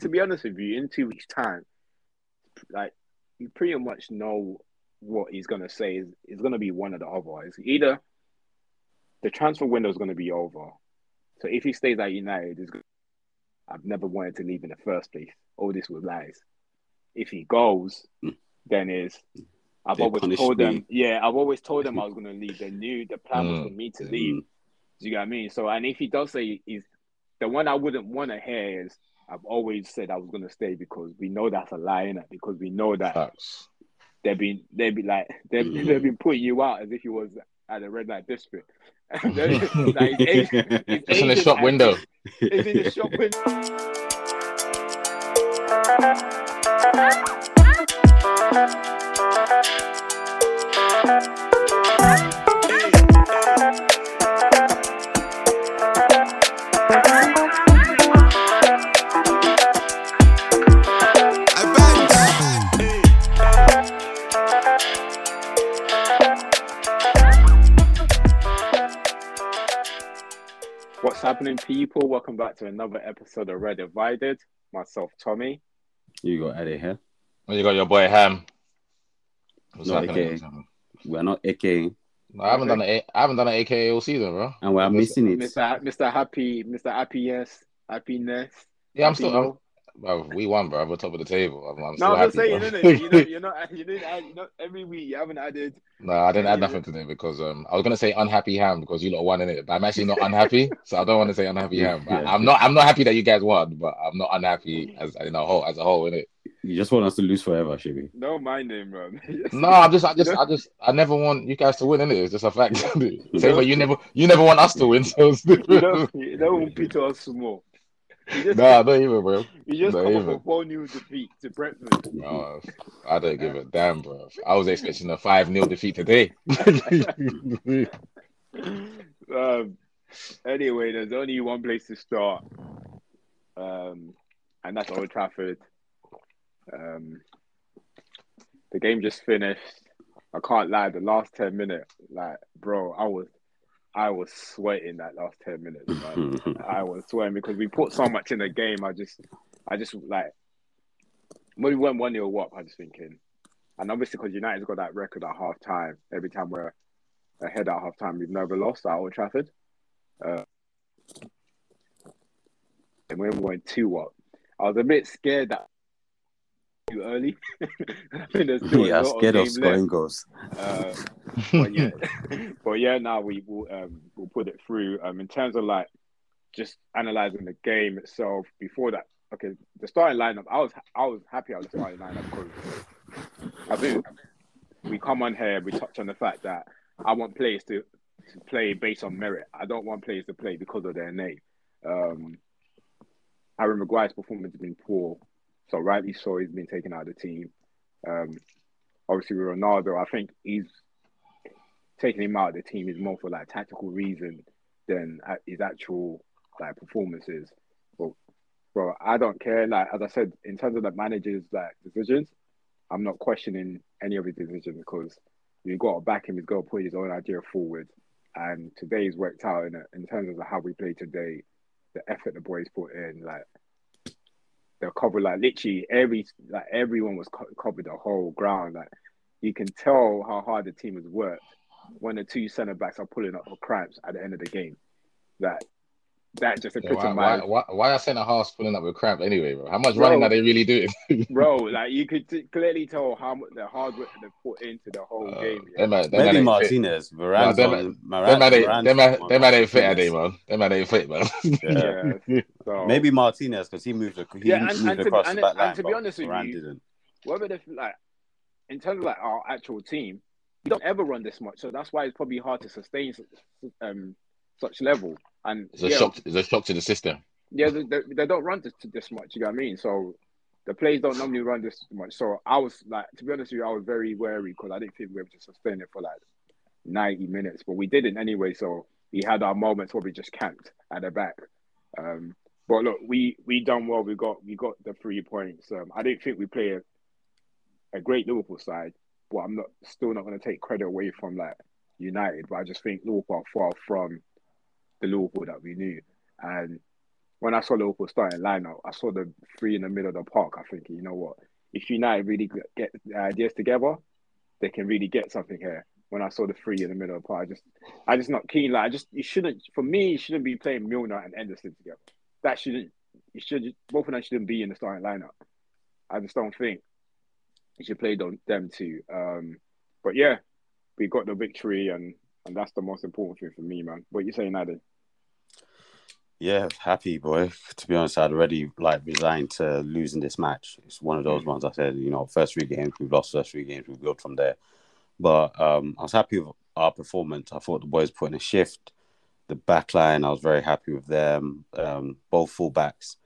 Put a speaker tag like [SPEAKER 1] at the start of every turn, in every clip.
[SPEAKER 1] to be honest with you, in two weeks' time, like you pretty much know what he's gonna say is is gonna be one of the other. It's either the transfer window is gonna be over. So if he stays at United, it's, I've never wanted to leave in the first place. All this was lies. If he goes, hmm. then is I've
[SPEAKER 2] They
[SPEAKER 1] always told
[SPEAKER 2] me.
[SPEAKER 1] them, yeah, I've always told them I was gonna leave. They knew the plan was for oh, me to leave. Do you get what I mean? So, and if he does say he's the one I wouldn't want to hear is I've always said I was going to stay because we know that's a lie, innit? Because we know that
[SPEAKER 3] Facts.
[SPEAKER 1] they've been they've been like they've,
[SPEAKER 2] Mhm.
[SPEAKER 1] they've been putting you out as if you was at a red light district. Like, his age- his
[SPEAKER 3] It's in the shop window.
[SPEAKER 1] It's in the shop window. Happening, people? Welcome back to another episode of Red Divided. Myself, Tommy.
[SPEAKER 2] You got Eddie here.
[SPEAKER 3] Well, you got your boy Ham. What's
[SPEAKER 2] No,
[SPEAKER 3] happening?
[SPEAKER 2] AK. We're not AK,
[SPEAKER 3] No, I haven't done an A- I haven't done an AKA all season, bro.
[SPEAKER 2] and we're missing it.
[SPEAKER 1] Mr. Mr. Happy, Mr. Happiness, happiness.
[SPEAKER 3] Yeah, I'm
[SPEAKER 1] Happy
[SPEAKER 3] still.
[SPEAKER 1] Mo.
[SPEAKER 3] We won, bro. We're top of the table. I'm, I'm
[SPEAKER 1] No, I'm just saying,
[SPEAKER 3] bro.
[SPEAKER 1] innit? You know, you're not, you didn't add, you know, every week you haven't added.
[SPEAKER 3] no, I didn't add
[SPEAKER 1] Yeah.
[SPEAKER 3] nothing today because um, I was gonna say unhappy Ham because you lot won in it, but I'm actually not unhappy, so I don't want to say unhappy Ham. I,
[SPEAKER 2] Yeah.
[SPEAKER 3] I'm not. I'm not happy that you guys won, but I'm not unhappy as in a whole as a whole, innit?
[SPEAKER 2] You just want us to lose forever, Shibi.
[SPEAKER 1] No, my name, bro.
[SPEAKER 3] No, I'm just, I just, I just, I never want you guys to win, innit? It's just a fact. Same way you never, you never want us to win, so it's
[SPEAKER 1] you know, you know, Peter us small. Just,
[SPEAKER 3] Nah, not even, bro.
[SPEAKER 1] you just
[SPEAKER 3] not
[SPEAKER 1] come
[SPEAKER 3] even.
[SPEAKER 1] off a four new defeat to Brentford.
[SPEAKER 3] No, I don't give a damn, bro. I was expecting a 5 0 defeat today.
[SPEAKER 1] um, anyway, there's only one place to start, um, and that's Old Trafford. Um, the game just finished. I can't lie. The last ten minutes, like, bro, I was, I was sweating that last ten minutes. Man. I was sweating because we put so much in the game. I just, I just like when we went one 0 up. I was thinking, and obviously because United's got that record at half time. Every time we're ahead at half time, we've never lost at Old Trafford. Uh, and when we went two up, I was a bit scared that too early. I think there's still a lot
[SPEAKER 2] scared of
[SPEAKER 1] game
[SPEAKER 2] scoring
[SPEAKER 1] left.
[SPEAKER 2] goals.
[SPEAKER 1] Uh, but yeah, but yeah, now we will um, we'll put it through. Um, in terms of like just analyzing the game itself. Before that, okay, the starting lineup. I was I was happy at the starting lineup because I think we come on here. We touch on the fact that I want players to to play based on merit. I don't want players to play because of their name. Um, Aaron Maguire's performance has been poor, so rightly so he's been taken out of the team. Um, obviously with Ronaldo, I think he's taking him out of the team is more for like tactical reason than his actual like performances. But bro, I don't care. Like as I said, in terms of the manager's like decisions, I'm not questioning any of his decisions because we've got to back him. He's got to put his own idea forward. And today's worked out in in terms of how we play today, the effort the boys put in, like they'll cover like literally every like everyone was co- covered the whole ground. Like you can tell how hard the team has worked when the two centre backs are pulling up for cramps at the end of the game. That that just
[SPEAKER 3] Yeah, why, why, why, why are centre halves pulling up with cramp anyway, bro? How much
[SPEAKER 1] Bro.
[SPEAKER 3] running are they really doing?
[SPEAKER 1] bro. Like you could t- clearly tell how much the hard work they put into the whole
[SPEAKER 3] Uh,
[SPEAKER 1] game.
[SPEAKER 3] them man- them man
[SPEAKER 2] Maybe. Martinez. Varane's
[SPEAKER 3] them-
[SPEAKER 2] on.
[SPEAKER 3] Them
[SPEAKER 2] Varane-
[SPEAKER 3] man ain't,
[SPEAKER 2] Varane's
[SPEAKER 3] them man,
[SPEAKER 2] on
[SPEAKER 3] them ain't fit, are they, man? Them man ain't fit, man.
[SPEAKER 2] Yeah.
[SPEAKER 1] Yeah. So
[SPEAKER 2] Maybe Martinez because he moved. He
[SPEAKER 1] Yeah, and-
[SPEAKER 2] moved
[SPEAKER 1] and to be-
[SPEAKER 2] across
[SPEAKER 1] and-
[SPEAKER 2] the back
[SPEAKER 1] and
[SPEAKER 2] line.
[SPEAKER 1] to be honest with
[SPEAKER 2] Varane
[SPEAKER 1] you,
[SPEAKER 2] didn't.
[SPEAKER 1] whether the like in terms of like our actual team, we don't ever run this much, so that's why it's probably hard to sustain um such level. And
[SPEAKER 3] It's a
[SPEAKER 1] yeah,
[SPEAKER 3] shock. It's a shock to the system.
[SPEAKER 1] yeah, they, they, they don't run this this much. You know what I mean? So the players don't normally run this much. So I was like, to be honest with you, I was very wary because I didn't think we were able to sustain it for like ninety minutes, but we didn't anyway. So we had our moments where we just camped at the back. Um, but look, we we done well. We got we got the three points. Um, I didn't think we play a, a great Liverpool side, but I'm not still not going to take credit away from like United. But I just think Liverpool are far from the Liverpool that we knew, and when I saw Liverpool starting lineup, I saw the three in the middle of the park. I think you know what, if United really get the ideas together, they can really get something here. When I saw the three in the middle of the park, I just, I just not keen. Like I just, you shouldn't. For me, you shouldn't be playing Milner and Henderson together. That shouldn't. You should both of them shouldn't be in the starting lineup. I just don't think you should play them them two. Um, but yeah, we got the victory, and and that's the most important thing for me, man. What you saying, Adam?
[SPEAKER 2] Yeah, happy boy. To be honest, I'd already like resigned to losing this match. It's one of those mm. ones I said, you know, first three games we've lost, first three games we've built from there. But um, I was happy with our performance. I thought the boys put in a shift. The back line, I was very happy with them. Um, both fullbacks.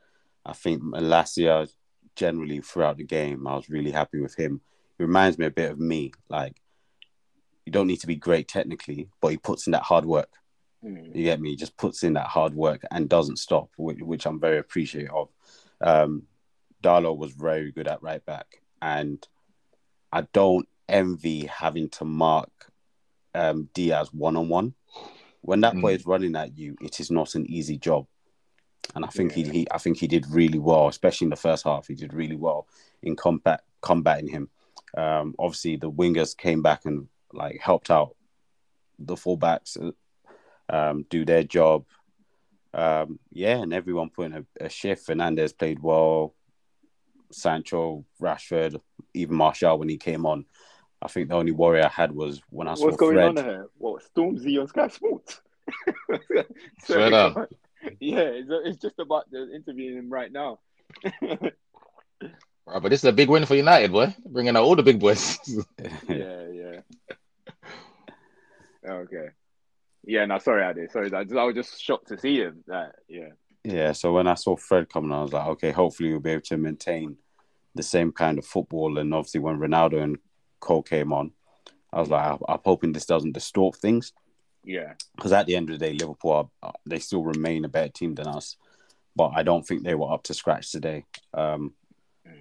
[SPEAKER 2] I think Malacia, generally throughout the game, I was really happy with him. He reminds me a bit of me. Like, you don't need to be great technically, but he puts in that hard work. Mm. You get me? He just puts in that hard work and doesn't stop, which, which I'm very appreciative of. Um, Dalot was very good at right back, and I don't envy having to mark um, Diaz one on one. When that mm. boy is running at you, it is not an easy job. And I think yeah. he, he, I think he did really well, especially in the first half. He did really well in combat combating him. Um, obviously, the wingers came back and like helped out the fullbacks um, do their job. Um, yeah, and everyone put in a, a shift. Fernandes played well. Sancho, Rashford, even Martial when he came on. I think the only worry I had was when I
[SPEAKER 1] What's
[SPEAKER 2] saw
[SPEAKER 1] What's going
[SPEAKER 2] Fred.
[SPEAKER 1] on here? What Stormzy on Sky Sports?
[SPEAKER 3] Straight up.
[SPEAKER 1] Yeah, it's, it's just about the interviewing him right now.
[SPEAKER 3] right, but this is a big win for United, boy. Bringing out all the big boys.
[SPEAKER 1] yeah, yeah. Okay. Yeah, no, sorry, I did. Sorry, I, I was just shocked to see him. That, yeah.
[SPEAKER 2] Yeah, so when I saw Fred coming, I was like, okay, hopefully we'll be able to maintain the same kind of football. And obviously, when Ronaldo and Cole came on, I was like, I'm hoping this doesn't distort things.
[SPEAKER 1] Yeah.
[SPEAKER 2] Because at the end of the day, Liverpool, are, they still remain a better team than us. But I don't think they were up to scratch today. Um.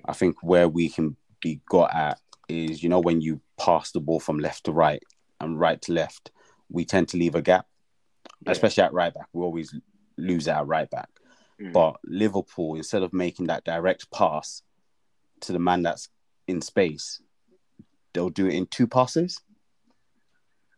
[SPEAKER 2] I think where we can be got at is, you know, when you pass the ball from left to right and right to left, we tend to leave a gap, yeah. especially at right back. We always lose our right back. Mm. But Liverpool, instead of making that direct pass to the man that's in space, they'll do it in two passes,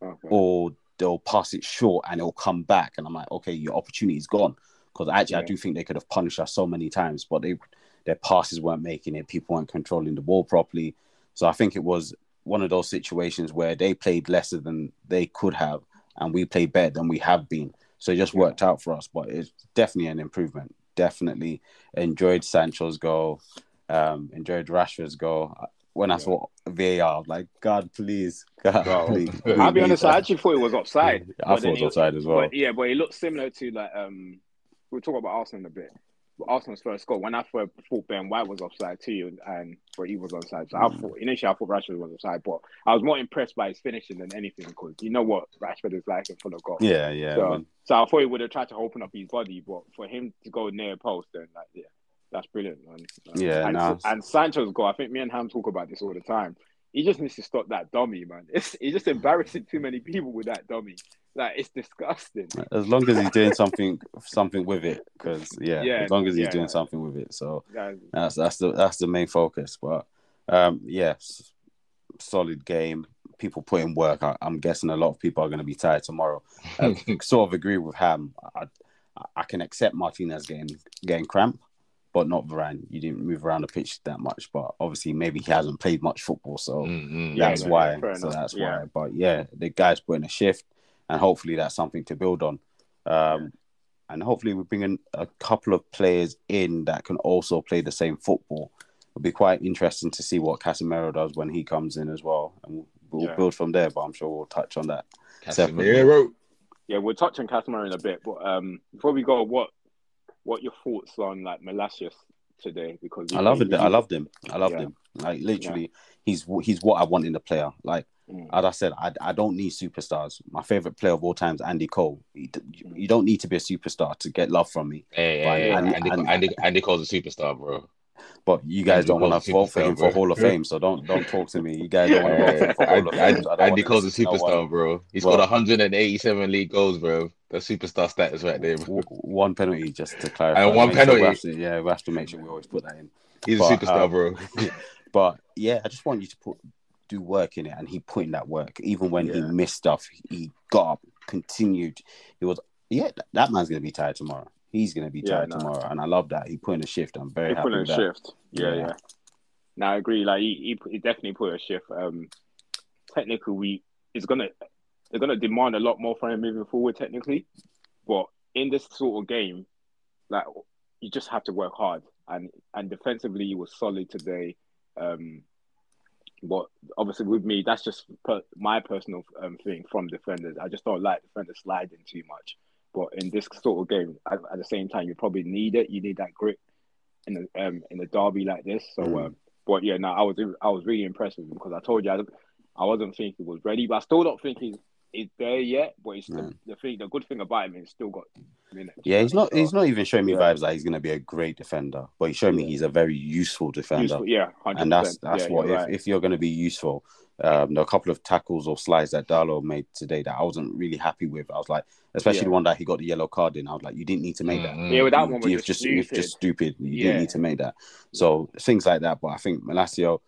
[SPEAKER 2] okay. or they'll pass it short and it'll come back. And I'm like, okay, your opportunity is gone. Because actually, yeah. I do think they could have punished us so many times, but they their passes weren't making it. People weren't controlling the ball properly. So I think it was one of those situations where they played lesser than they could have, and we played better than we have been. So it just worked out for us. But it's definitely an improvement. Definitely enjoyed Sancho's goal. Um, enjoyed Rashford's goal. When I saw VAR, like God, please, God, please, please,
[SPEAKER 1] I'll be honest. I actually thought it was offside.
[SPEAKER 2] I thought it was offside as well.
[SPEAKER 1] But, yeah, but it looked similar to like um, we'll talk about Arsenal in a bit. Arsenal's first goal, when I thought Ben White was offside too, and but he was offside. So I mm. thought initially I thought Rashford was offside, but I was more impressed by his finishing than anything because you know what Rashford is like in full of goals.
[SPEAKER 2] Yeah, yeah.
[SPEAKER 1] So, so I thought he would have tried to open up his body, but for him to go near post, then like yeah, that's brilliant, man.
[SPEAKER 2] Um, yeah,
[SPEAKER 1] and,
[SPEAKER 2] nah.
[SPEAKER 1] and Sancho's goal. I think me and Ham talk about this all the time. He just needs to stop that dummy, man. It's he's just embarrassing too many people with that dummy. Like it's disgusting.
[SPEAKER 2] As long as he's doing something, something with it, because yeah, yeah, as long as he's yeah, doing something with it. So that's that's the that's the main focus. But um, yeah, solid game. People put in work. I, am guessing a lot of people are going to be tired tomorrow. I sort of agree with Ham. I, I can accept Martinez getting getting cramp, but not Varane. You didn't move around the pitch that much, but obviously maybe he hasn't played much football, so mm-hmm. that's yeah, why. So that's yeah. why. But yeah, the guys put in a shift and hopefully that's something to build on. Um, and hopefully we bring in a couple of players in that can also play the same football. It'll be quite interesting to see what Casemiro does when he comes in as well, and we'll yeah. build from there. But I'm sure we'll touch on that.
[SPEAKER 3] Casemiro.
[SPEAKER 1] Yeah, we'll touch on Casemiro in a bit, but um, before we go, what what your thoughts on like Malacia's today? Because
[SPEAKER 2] I love it. I loved him. I loved yeah. him. Like literally, yeah. he's he's what I want in a player. Like Mm. As I said, I, I don't need superstars. My favorite player of all time is Andy Cole. You, you don't need to be a superstar to get love from me.
[SPEAKER 3] Hey, hey, Andy, Andy, Andy, Andy Cole's a superstar, bro.
[SPEAKER 2] But you guys Andy don't want to vote for him bro. for Hall of Fame, so don't don't talk to me. You guys don't want to vote for, for Hall of Fame.
[SPEAKER 3] Andy Cole's a superstar, bro. He's well, got 187 league goals, bro. the superstar status right there.
[SPEAKER 2] One penalty just to clarify.
[SPEAKER 3] And one penalty.
[SPEAKER 2] Sure we to, yeah, we have to make sure we always put that in.
[SPEAKER 3] He's but, a superstar, um, bro.
[SPEAKER 2] but yeah, I just want you to put do work in it, and he put in that work. Even when yeah. he missed stuff, he got up, continued. He was yeah, that man's gonna be tired tomorrow. He's gonna be tired yeah, no. tomorrow, and I love that he put in a shift. I'm very he happy put in a that. shift.
[SPEAKER 1] Yeah, yeah. yeah. No, I agree. Like he, he, he definitely put a shift. Um, technically, we is gonna they're gonna demand a lot more from him moving forward. Technically, but in this sort of game, like you just have to work hard. And and defensively, he was solid today. Um, but obviously, with me, that's just per, my personal um, thing from defenders. I just don't like defenders sliding too much. But in this sort of game, at, at the same time, you probably need it. You need that grit in a um, in a derby like this. So, mm. um, but yeah, no, I was I was really impressed with him because I told you I, I wasn't thinking he was ready, but I still don't think he's is there yet, but it's the, the thing. The good thing about him is still got minutes.
[SPEAKER 2] Yeah, he's not. So, he's not even showing me yeah. vibes that he's going to be a great defender, but he's showing yeah. me he's a very useful defender. Useful,
[SPEAKER 1] yeah, 100%.
[SPEAKER 2] and that's that's yeah, what if, right. if you're going to be useful. Um, there are a couple of tackles or slides that Dalot made today that I wasn't really happy with. I was like, especially the one that he got the yellow card in. I was like, you didn't need to make that.
[SPEAKER 1] Mm-hmm. Yeah, with that one was just,
[SPEAKER 2] just
[SPEAKER 1] stupid.
[SPEAKER 2] just stupid. You didn't need to make that. So things like that. But I think Malacia,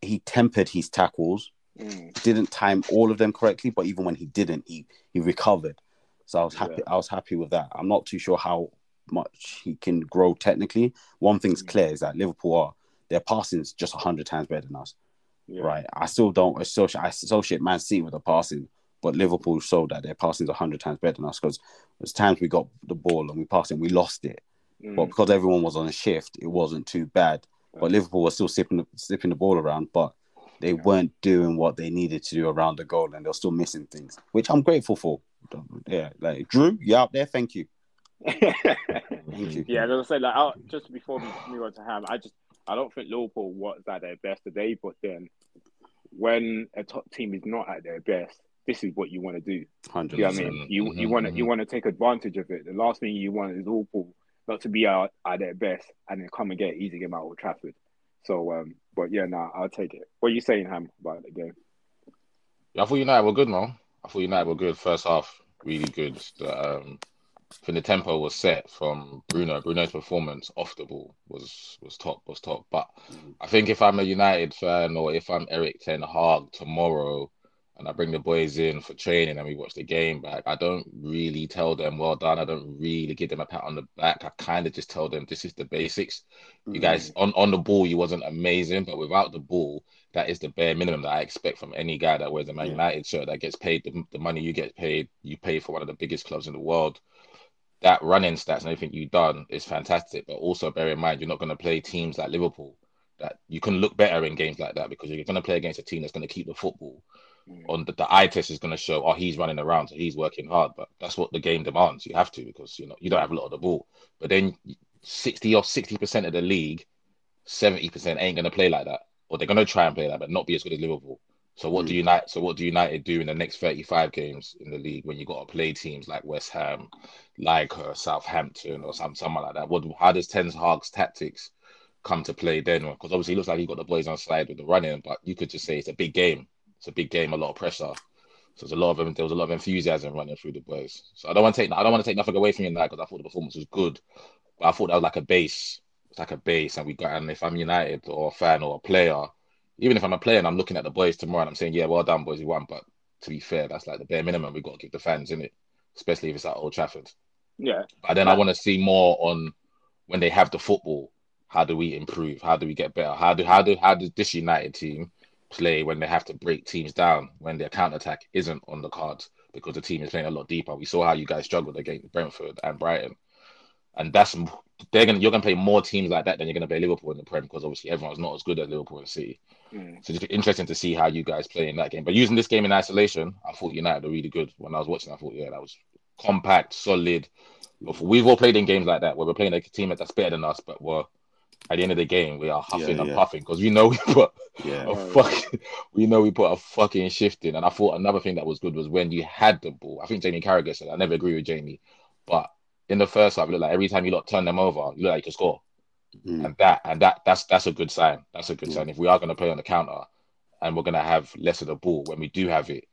[SPEAKER 2] he tempered his tackles Mm. Didn't time all of them correctly, but even when he didn't, he he recovered. So I was happy. Yeah. I was happy with that. I'm not too sure how much he can grow technically. One thing's mm. clear is that Liverpool are their passing is just hundred times better than us. Yeah. Right. I still don't associate I associate Man City with the passing, but Liverpool showed that their passing is hundred times better than us because there's times we got the ball and we passed it and we lost it. Mm. But because everyone was on a shift, it wasn't too bad. But Liverpool was still sipping sipping the ball around. But they weren't doing what they needed to do around the goal and they're still missing things, which I'm grateful for. Yeah, like Drew, you out there? Thank you.
[SPEAKER 1] Thank you. Yeah, as I said, like I'll, just before we move on to Ham, I just I don't think Liverpool was at their best today, but then when a top team is not at their best, this is what you want to do. Hundred. You know I mean? You mm-hmm, you want to you want to take advantage of it. The last thing you want is Liverpool not to be out at their best and then come and get easy game out of Trafford. So, um, but yeah, nah, I'll take it. What are you saying, Ham, about the game?
[SPEAKER 3] Yeah, I thought United were good, man. I thought United were good. First half, really good. The, um, I think the tempo was set from Bruno. Bruno's performance off the ball was was top, was top. But I think if I'm a United fan or if I'm Erik Ten Hag tomorrow, and I bring the boys in for training and we watch the game back, I don't really tell them well done. I don't really give them a pat on the back. I kind of just tell them this is the basics. Mm-hmm. You guys mm. on on the ball, you wasn't amazing, but without the ball, that is the bare minimum that I expect from any guy that wears a Man United shirt that gets paid the, the money you get paid. You pay for one of the biggest clubs in the world. That running stats and everything you've done is fantastic, but also bear in mind you're not going to play teams like Liverpool. That you can look better in games like that because you're going to play against a team that's going to keep the football mm. on the, the eye test is going to show, oh, he's running around, so he's working hard. But that's what the game demands. You have to because you know you don't have a lot of the ball. But then sixty or sixty percent of the league, seventy percent ain't going to play like that, or they're going to try and play that, but not be as good as Liverpool. So what mm. do United? So what do United do in the next thirty-five games in the league when you got to play teams like West Ham, like uh, Southampton, or some someone like that? What? How does Ten Hag's tactics come to play then? Because obviously it looks like he got the boys on side with the running, but you could just say it's a big game. It's a big game, a lot of pressure. So there's a lot of them. There was a lot of enthusiasm running through the boys. So I don't want to take. I don't want to take nothing away from you that because I thought the performance was good, but I thought that was like a base. It's like a base, and we got. And if I'm United or a fan or a player, even if I'm a player and I'm looking at the boys tomorrow and I'm saying, yeah, well done, boys, you won. But to be fair, that's like the bare minimum we've got to give the fans in it, especially if it's at Old Trafford.
[SPEAKER 1] Yeah.
[SPEAKER 3] But then I want to see more on when they have the football. How do we improve? How do we get better? How do how do how does this United team play when they have to break teams down when their counter attack isn't on the cards because the team is playing a lot deeper. We saw how you guys struggled against Brentford and Brighton, and that's they're gonna you're gonna play more teams like that than you're gonna play Liverpool in the Prem because obviously everyone's not as good as Liverpool and City. Mm. So it's interesting to see how you guys play in that game. But using this game in isolation, I thought United were really good. When I was watching, I thought yeah, that was compact, solid. We've all played in games like that where we're playing a team that's better than us, but we're at the end of the game, we are huffing yeah, and puffing because we know we put yeah. a fucking, we know we put a fucking shift in. And I thought another thing that was good was when you had the ball. I think Jamie Carragher said I never agree with Jamie, but in the first half, it looked like every time you lot turn them over, you look like you score. Mm. And that and that that's that's a good sign. That's a good mm. sign. If we are going to play on the counter and we're going to have less of the ball when we do have it,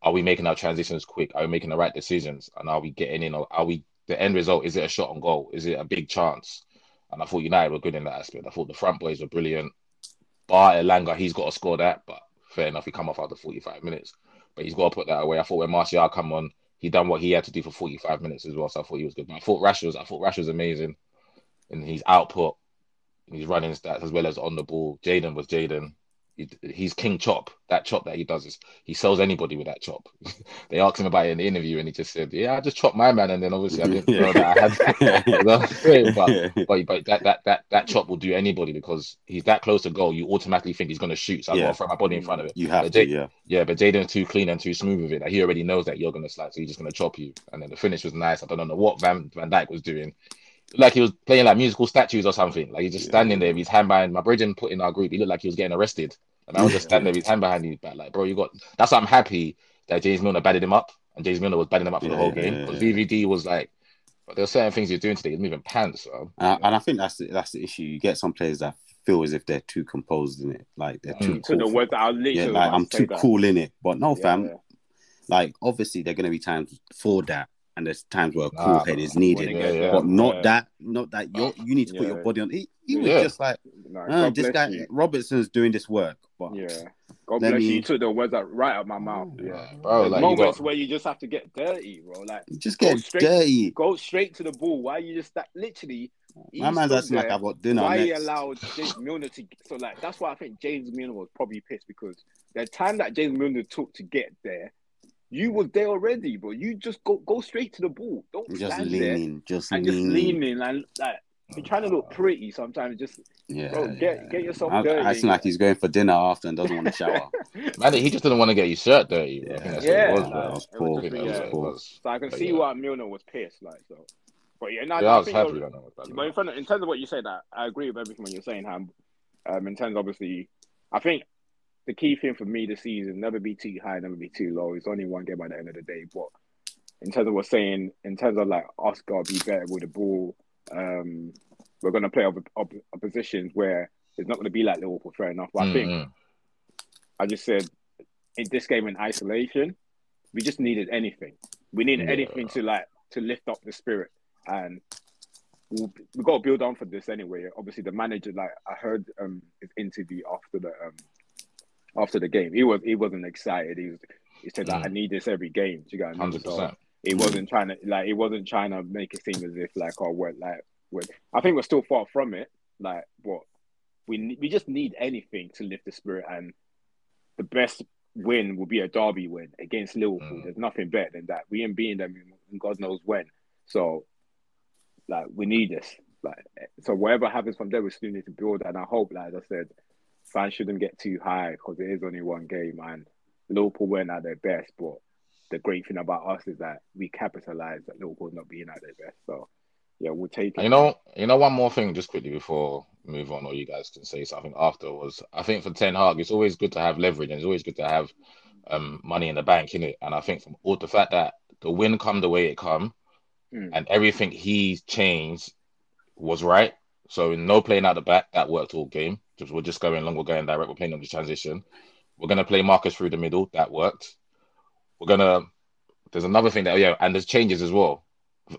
[SPEAKER 3] are we making our transitions quick? Are we making the right decisions? And are we getting in? Or are we the end result? Is it a shot on goal? Is it a big chance? And I thought United were good in that aspect. I thought the front boys were brilliant. Bar Elanga, he's got to score that, but fair enough, he come off after 45 minutes. But he's got to put that away. I thought when Martial come on, he done what he had to do for 45 minutes as well. So I thought he was good. But I thought Rash was I thought Rash was amazing in his output, in his running stats as well as on the ball. Jadon was Jadon he's king chop. That chop that he does is he sells anybody with that chop. they asked him about it in the interview, and he just said, "Yeah, I just chopped my man." And then obviously I didn't know that I had. but, but but that that that that chop will do anybody because he's that close to goal. You automatically think he's going to shoot. So I got to throw my body in front of it.
[SPEAKER 2] You have but to, yeah,
[SPEAKER 3] yeah. But Jadon's too clean and too smooth with it. Like, he already knows that you're going to slide, so he's just going to chop you. And then the finish was nice. I don't know what Van Van Dijk was doing like he was playing like musical statues or something. Like he's just standing there with his hand behind my bridge and put in our group. He looked like he was getting arrested. And I was just standing there with his hand behind his back, like, bro, you got. That's why I'm happy that James Milner batted him up, and James Milner was batting him up for yeah, the whole game. Because yeah, yeah. VVD was like, but there are certain things you're doing today. He's moving pants, bro.
[SPEAKER 2] Uh, and I think that's the, that's the issue. You get some players that feel as if they're too composed in it, like they're too. Mm. Cool.
[SPEAKER 1] the words i
[SPEAKER 2] yeah, like I'm too that. cool in it, but no, fam. Like obviously, there are going to be times for that and there's times where a cool nah, head is needed, yeah, yeah, but not yeah. that, not that you you need to put your body on. He, he was just like, no, uh, this guy you. Robertson's doing this work, but
[SPEAKER 1] yeah, God bless me... you. You took the words out right out my mouth.
[SPEAKER 3] Yeah, bro.
[SPEAKER 1] like, moments got... where you just have to get dirty, bro. Like
[SPEAKER 2] just get straight, dirty.
[SPEAKER 1] Go straight to the ball. Why you just that literally?
[SPEAKER 2] My man's acting like I've got dinner.
[SPEAKER 1] Why
[SPEAKER 2] next.
[SPEAKER 1] he allowed James Milner to? So like that's why I think James Milner was probably pissed because the time that James Milner took to get there you were there already, bro. You just go go straight to the ball. Don't
[SPEAKER 2] just
[SPEAKER 1] stand
[SPEAKER 2] leaning,
[SPEAKER 1] there
[SPEAKER 2] just
[SPEAKER 1] and
[SPEAKER 2] leaning.
[SPEAKER 1] just leaning and like you're trying to look pretty sometimes. Just yeah, bro, get yeah. get yourself I, dirty.
[SPEAKER 2] Acting like he's going for dinner after and doesn't want to shower.
[SPEAKER 3] Man, he just didn't want to get his shirt dirty.
[SPEAKER 1] Yeah, yeah, yeah. Was, that was poor. Was, yeah, was, so I can see why Milner was pissed, like so. But yeah, no,
[SPEAKER 3] yeah, I, was happy.
[SPEAKER 1] But in, front of, in terms of what you said, that I agree with everything you're saying, Ham. Um, in terms, of obviously, I think the key thing for me this season, never be too high, never be too low. It's only one game at the end of the day. But in terms of what's saying, in terms of like Oscar be better with the ball, um, we're gonna play op- op- positions where it's not gonna be like Liverpool, fair enough. But mm-hmm. I think mm-hmm. I just said in this game in isolation, we just needed anything. We needed yeah. anything to like to lift up the spirit. And we'll, we got to build on for this anyway. Obviously, the manager, like I heard um his interview after the um after the game. He was he wasn't excited. He was he said like, mm. I need this every game. Do you I mean? So he wasn't trying to like he wasn't trying to make it seem as if like oh we're like we're, I think we're still far from it. Like what we we just need anything to lift the spirit and the best win will be a derby win against Liverpool. Mm. There's nothing better than that. We ain't beating them in God knows when. So like we need this. Like so whatever happens from there we still need to build and I hope like I said fans shouldn't get too high because it is only one game and Liverpool weren't at their best. But the great thing about us is that we capitalize that Liverpool not being at their best. So yeah, we'll take it.
[SPEAKER 3] You know, you know, one more thing just quickly before move on, or you guys can say something after was I think for Ten Hag, it's always good to have leverage and it's always good to have um, money in the bank, in it. And I think from all the fact that the win come the way it come, mm. and everything he changed was right. So no playing out the back, that worked all game. Just we're just going long, we're going direct, we're playing on the transition. We're gonna play Marcus through the middle, that worked. We're gonna there's another thing that yeah, and there's changes as well.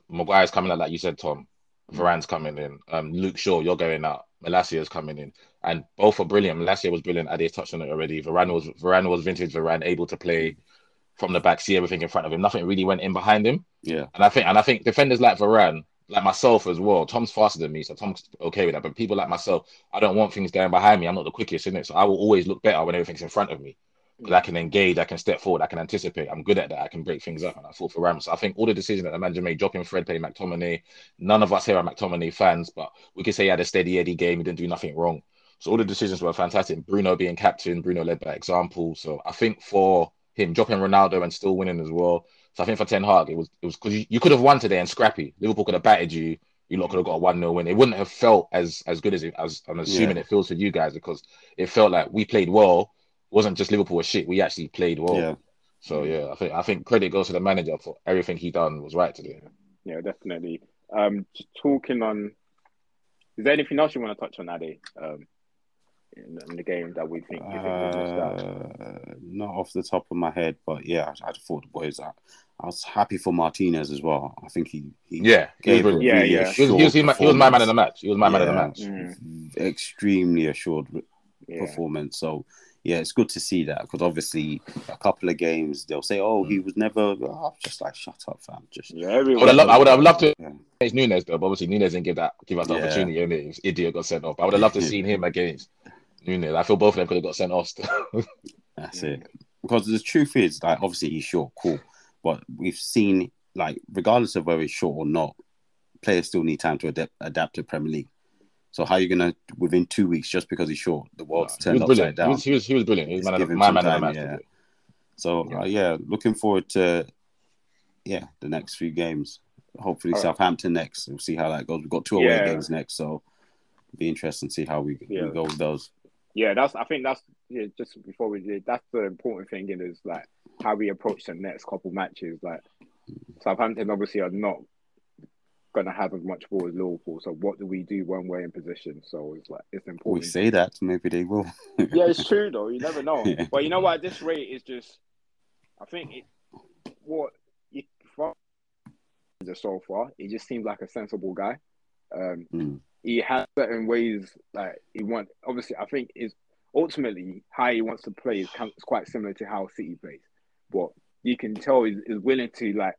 [SPEAKER 3] Maguire's coming out, like you said, Tom. Varane's coming in. Um, Luke Shaw, you're going out. Malacia's coming in, and both are brilliant. Malacia was brilliant. Ade touched on it already. Varane was Varane was vintage. Varane able to play from the back, see everything in front of him. Nothing really went in behind him.
[SPEAKER 2] Yeah,
[SPEAKER 3] and I think and I think defenders like Varane like myself as well. Tom's faster than me, so Tom's okay with that. But people like myself, I don't want things going behind me. I'm not the quickest in it, so I will always look better when everything's in front of me. Because I can engage, I can step forward, I can anticipate. I'm good at that. I can break things up, and I fought for Rams. So I think all the decisions that the manager made, dropping Fred, playing McTominay, none of us here are McTominay fans, but we could say he had a steady Eddie game. He didn't do nothing wrong. So all the decisions were fantastic. Bruno being captain, Bruno led by example. So I think for him dropping Ronaldo and still winning as well. So I think for Ten Hag, it was it was because you, you, could have won today and scrappy. Liverpool could have battered you you lot could have got a one 0 win. It wouldn't have felt as as good as it as I'm assuming yeah. it feels for you guys because it felt like we played well. It wasn't just Liverpool was shit. We actually played well.
[SPEAKER 2] Yeah.
[SPEAKER 3] So yeah, I think I think credit goes to the manager for everything he done was right today.
[SPEAKER 1] Yeah, definitely. Um, just talking on. Is there anything else you want to touch on, Ade? Um, in, in the game that we think you think we missed out?
[SPEAKER 2] Uh, not off the top of my head, but yeah, I, I thought the boys. I, I was happy for Martinez as well. I think he, he
[SPEAKER 3] Yeah, he was
[SPEAKER 2] gave a.
[SPEAKER 1] Yeah,
[SPEAKER 2] really
[SPEAKER 1] yeah.
[SPEAKER 3] He was, he, was, he, was, my man of the match. He was my man of the match.
[SPEAKER 1] Mm,
[SPEAKER 2] extremely assured
[SPEAKER 1] yeah.
[SPEAKER 2] performance. So yeah, it's good to see that because obviously a couple of games they'll say, "Oh, he was never." Oh, just like shut up, fam. Just
[SPEAKER 1] Yeah,
[SPEAKER 3] I would
[SPEAKER 1] everyone.
[SPEAKER 3] have loved, I would have loved to
[SPEAKER 2] Yeah.
[SPEAKER 3] against Núñez though, but obviously Núñez didn't give that give us the
[SPEAKER 2] Yeah.
[SPEAKER 3] opportunity. And this idiot got sent off. I would have loved to seen him against Núñez. I feel both of them could have got sent off. Still.
[SPEAKER 2] That's it. Because the truth is, like, obviously he's short, cool, but we've seen, like, regardless of whether he's short or not, players still need time to adapt, adapt to Premier League. So how are you gonna within two weeks just because he's short, the world's
[SPEAKER 3] he
[SPEAKER 2] turned upside
[SPEAKER 3] brilliant. He
[SPEAKER 2] down?
[SPEAKER 3] was, he was he was brilliant. He was
[SPEAKER 2] Let's
[SPEAKER 3] man of,
[SPEAKER 2] give him
[SPEAKER 3] my man
[SPEAKER 2] time,
[SPEAKER 3] match.
[SPEAKER 2] yeah. So
[SPEAKER 3] Yeah.
[SPEAKER 2] uh, yeah, looking forward to yeah the next few games. Hopefully
[SPEAKER 1] All right.
[SPEAKER 2] Southampton next. We'll see how that goes. We've got two away
[SPEAKER 1] Yeah.
[SPEAKER 2] games next, so be interesting to see how we,
[SPEAKER 1] Yeah.
[SPEAKER 2] we go with those.
[SPEAKER 1] Yeah, that's. I think that's yeah. Just before we did, that's the important thing. In is like how we approach the next couple matches. Like Southampton obviously are not gonna have as much ball as Liverpool. So what do we do when we're in position? So it's like it's important.
[SPEAKER 2] We say that maybe they will.
[SPEAKER 1] yeah, it's true though. You never know.
[SPEAKER 2] Yeah.
[SPEAKER 1] But you know what? At this rate, is just. I think it. What you from so far, he just seems like a sensible guy. Um,
[SPEAKER 2] Mm.
[SPEAKER 1] he has certain ways like he want. Obviously, I think is ultimately how he wants to play is quite similar to how City plays, but you can tell he's, he's willing to like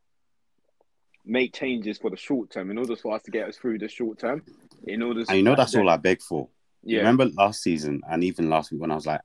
[SPEAKER 1] make changes for the short term in order for us to get us through the short term. In order,
[SPEAKER 2] And you know that's all I beg for.
[SPEAKER 1] Yeah,
[SPEAKER 2] Remember last season and even last week when I was like,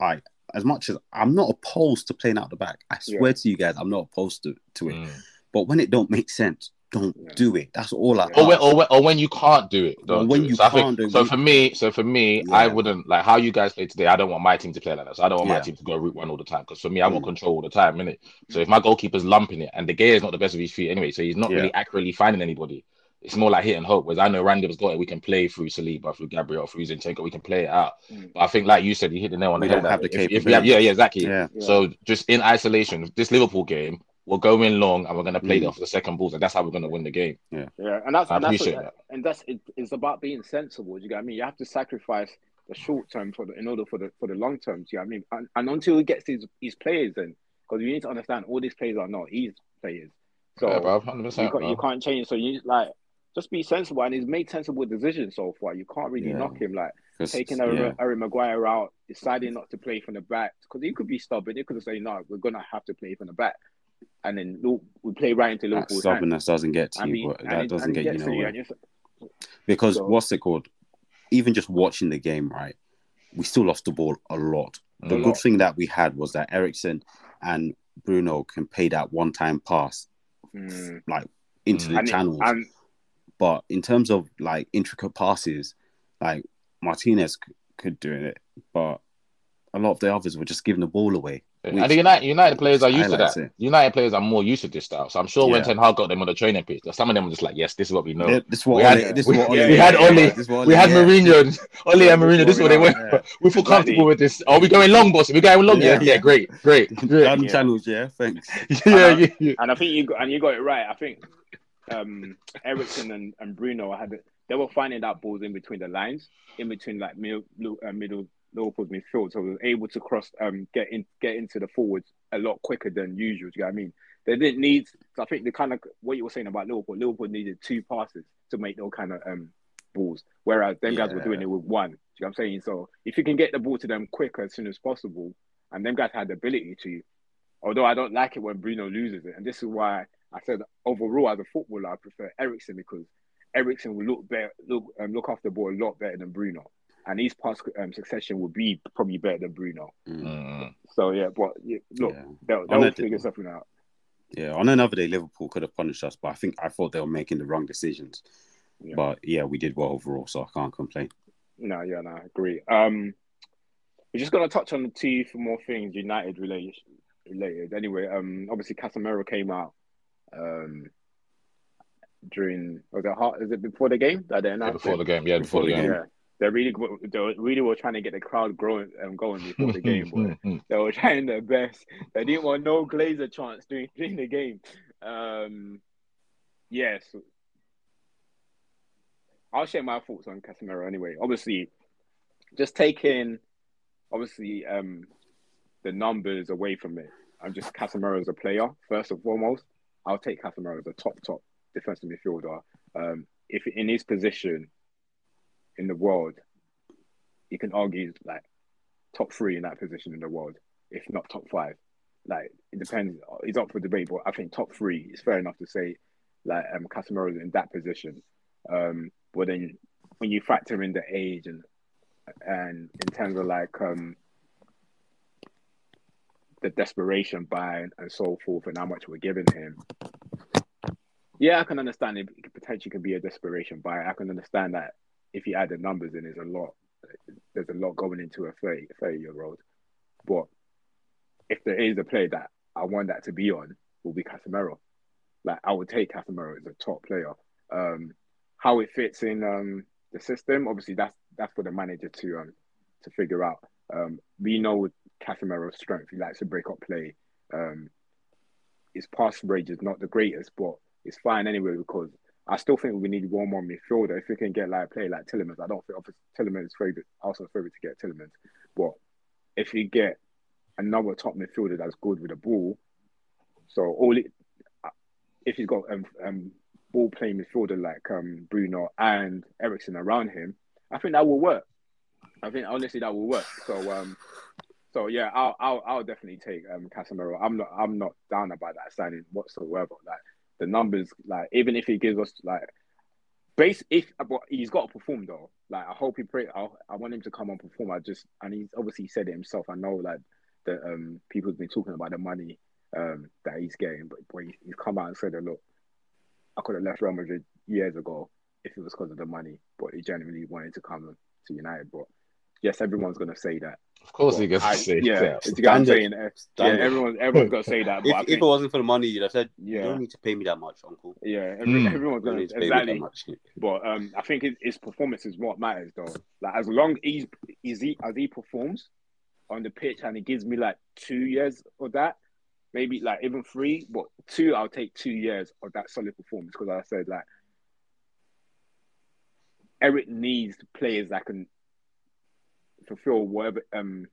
[SPEAKER 2] I as much as I'm not opposed to playing out the back, I swear to you guys, I'm not opposed to, to it.
[SPEAKER 3] Mm.
[SPEAKER 2] But when it don't make sense, don't
[SPEAKER 1] Yeah.
[SPEAKER 2] do it. That's all I.
[SPEAKER 3] Or when, or when, or when you can't do it, don't
[SPEAKER 2] when
[SPEAKER 3] do it.
[SPEAKER 2] you
[SPEAKER 3] so
[SPEAKER 2] can't
[SPEAKER 3] think,
[SPEAKER 2] do it,
[SPEAKER 3] so for me, so for me, I wouldn't like how you guys play today. I don't want my team to play like that. So I don't want
[SPEAKER 2] Yeah.
[SPEAKER 3] my team to go route one all the time because for me, I want
[SPEAKER 2] Mm.
[SPEAKER 3] control all the time, innit? So if my goalkeeper's lumping it and De Gea is not the best of his feet anyway, so he's not
[SPEAKER 2] Yeah.
[SPEAKER 3] really accurately finding anybody. It's more like hit and hope. Whereas I know Randy has got it. We can play through Saliba, through Gabriel, through Zinchenko. We can play it out.
[SPEAKER 1] Mm.
[SPEAKER 3] But I think, like you said, you hit the nail on
[SPEAKER 2] We
[SPEAKER 3] the
[SPEAKER 2] don't
[SPEAKER 3] head.
[SPEAKER 2] have the
[SPEAKER 3] if, if we have, yeah, yeah, exactly.
[SPEAKER 2] Yeah.
[SPEAKER 1] Yeah.
[SPEAKER 3] So just in isolation, this Liverpool game, we'll going long and we're going to play
[SPEAKER 2] Mm.
[SPEAKER 3] it off the second balls, and that's how we're going to win the game.
[SPEAKER 1] Yeah, and that's
[SPEAKER 3] I
[SPEAKER 1] and that's
[SPEAKER 3] appreciate
[SPEAKER 1] what-
[SPEAKER 3] that.
[SPEAKER 1] and that's it, it's about being sensible. Do you get what I mean? You have to sacrifice the short term for the in order for the for the long term. Do you get what I mean? And, and until he gets his his players in, because you need to understand all these players are not his players. So
[SPEAKER 3] yeah, bro, hundred
[SPEAKER 1] you, can't, you can't change. So you like just be sensible, and he's made sensible decisions so far. You can't really
[SPEAKER 2] Yeah.
[SPEAKER 1] knock him like taking
[SPEAKER 2] yeah.
[SPEAKER 1] Harry, Harry Maguire out, deciding not to play from the back because he could be stubborn. He could say, "No, we're gonna have to play from the back," and then we play right into
[SPEAKER 2] that
[SPEAKER 1] Liverpool's
[SPEAKER 2] stubbornness doesn't get to
[SPEAKER 1] I
[SPEAKER 2] you,
[SPEAKER 1] mean,
[SPEAKER 2] but that
[SPEAKER 1] it-
[SPEAKER 2] doesn't get you nowhere.
[SPEAKER 1] it's-
[SPEAKER 2] Because
[SPEAKER 1] So-
[SPEAKER 2] what's it called? Even just watching the game, right? We still lost the ball a lot. The
[SPEAKER 1] A
[SPEAKER 2] good
[SPEAKER 1] lot.
[SPEAKER 2] thing that we had was that Eriksen and Bruno can pay that one time pass
[SPEAKER 1] Mm.
[SPEAKER 2] like into the
[SPEAKER 1] And, it-
[SPEAKER 2] channels.
[SPEAKER 1] and
[SPEAKER 2] but in terms of like intricate passes, like Martinez c- could do it, but a lot of the others were just giving the ball away.
[SPEAKER 3] And the United, United players are used to that.
[SPEAKER 2] it.
[SPEAKER 3] United players are more used to this style. So I'm sure when
[SPEAKER 2] Yeah.
[SPEAKER 3] Ten Hag got them on the training pitch, some of them were just like, "Yes, this is what we know."
[SPEAKER 2] Th- This is what
[SPEAKER 3] We
[SPEAKER 2] Ole-
[SPEAKER 3] had-
[SPEAKER 2] this
[SPEAKER 3] we-
[SPEAKER 2] what Ole-
[SPEAKER 1] yeah,
[SPEAKER 3] we had
[SPEAKER 1] yeah,
[SPEAKER 3] Ole-
[SPEAKER 2] this is what
[SPEAKER 3] we had. Mourinho, Ole and Mourinho. This is what they went.
[SPEAKER 2] Yeah.
[SPEAKER 3] We feel comfortable with this. Are we going long, boss? Are we going long? Yeah,
[SPEAKER 2] Yeah.
[SPEAKER 3] yeah, great, great, great.
[SPEAKER 2] Down
[SPEAKER 1] Yeah.
[SPEAKER 2] channels, yeah, thanks.
[SPEAKER 3] yeah, yeah, yeah.
[SPEAKER 1] and I think you got and you got it right. I think um Eriksen and, and Bruno had it, they were finding that balls in between the lines, in between like middle uh, middle Liverpool's midfield, so we were able to cross um get in get into the forwards a lot quicker than usual. Do you know what I mean? They didn't need. So I think the kind of what you were saying about Liverpool, Liverpool needed two passes to make those kind of um balls, whereas them guys were doing it with one. Do you know what I'm saying? So if you can get the ball to them quicker as soon as possible, and them guys had the ability to, although I don't like it when Bruno loses it, and this is why I said overall as a footballer I prefer Eriksen because Eriksen will look better, look um, look after the ball a lot better than Bruno, and his past um, succession would be probably better than Bruno.
[SPEAKER 2] Mm,
[SPEAKER 3] Mm.
[SPEAKER 1] So yeah, but yeah, look,
[SPEAKER 2] yeah.
[SPEAKER 1] they'll, they'll
[SPEAKER 2] a-
[SPEAKER 1] figure something out.
[SPEAKER 2] Yeah, on another day, Liverpool could have punished us, but I think I thought they were making the wrong decisions.
[SPEAKER 1] Yeah.
[SPEAKER 2] But yeah, we did well overall, so I can't complain.
[SPEAKER 1] No, yeah, no, I agree. Um, we're just gonna touch on the two for more things United related. Related, anyway. Um, obviously Casemiro came out. Um, during was it hot? Is it before the game that they
[SPEAKER 3] Yeah,
[SPEAKER 1] announced
[SPEAKER 3] before
[SPEAKER 1] it?
[SPEAKER 3] the game, yeah, before,
[SPEAKER 2] Before
[SPEAKER 3] the
[SPEAKER 2] the
[SPEAKER 3] game.
[SPEAKER 1] Yeah, they really they really were trying to get the crowd growing um, going before the game. Boy.
[SPEAKER 3] Mm, mm.
[SPEAKER 1] they were trying their best. They didn't want no Glazer chance during during the game. Um, yes, I'll share my thoughts on Casemiro anyway. Obviously, just taking obviously um the numbers away from it. I'm just Casemiro as a player first and foremost. I'll take Casemiro as a top top defensive midfielder. Um, if in his position in the world, you can argue like top three in that position in the world, if not top five. Like it depends. It's up for debate, but I think top three is fair enough to say. Like um, Casemiro is in that position. Um, but then when you factor in the age and and in terms of like um the desperation buy and so forth and how much we're giving him. Yeah, I can understand it potentially can be a desperation buy. I can understand that if you add the numbers in, there's a lot there's a lot going into a 30, 30 year old. But if there is a player that I want that to be on, will be Casemiro. Like I would take Casemiro as a top player. Um, how it fits in um, the system, obviously that's that's for the manager to um, to figure out. Um, we know Casemiro's strength, he likes to break up play. Um, his pass range is not the greatest, but it's fine anyway because I still think we need one more midfielder. If we can get like a player like Tielemans, I don't think Tielemans is favorite, also favorite to get Tielemans. But if you get another top midfielder that's good with the ball, so all it, if he's got um, um ball playing midfielder like um Bruno and Eriksen around him, I think that will work. I think honestly that will work. So um, so yeah, I'll I'll, I'll definitely take um Casemiro. I'm not I'm not down about that signing whatsoever. Like the numbers, like even if he gives us like base, if but he's got to perform though. Like I hope he pray. I, want him to come and perform. I just and he's obviously said it himself. I know like the um people's been talking about the money um that he's getting, but, but he's come out and said that look, I could have left Real Madrid years ago if it was because of the money, but he genuinely wanted to come to United. But yes, everyone's gonna say that.
[SPEAKER 3] Of course, he gets to say
[SPEAKER 1] yeah.
[SPEAKER 3] that.
[SPEAKER 1] It's I'm saying, uh, yeah, Everyone's got to say that. But
[SPEAKER 2] if,
[SPEAKER 1] think,
[SPEAKER 2] if it wasn't for the money, you'd have said, "You
[SPEAKER 1] Yeah.
[SPEAKER 2] don't need to pay me that much, Uncle."
[SPEAKER 1] yeah, every,
[SPEAKER 3] Mm.
[SPEAKER 1] everyone's gonna
[SPEAKER 2] need pay me that
[SPEAKER 1] exactly.
[SPEAKER 2] much.
[SPEAKER 1] But um, I think his, his performance is what matters, though. Like as long he's is he as he performs on the pitch, and he gives me like two years of that, maybe like even three, but two, I'll take two years of that solid performance because I said like Erik needs players that can fulfill whatever um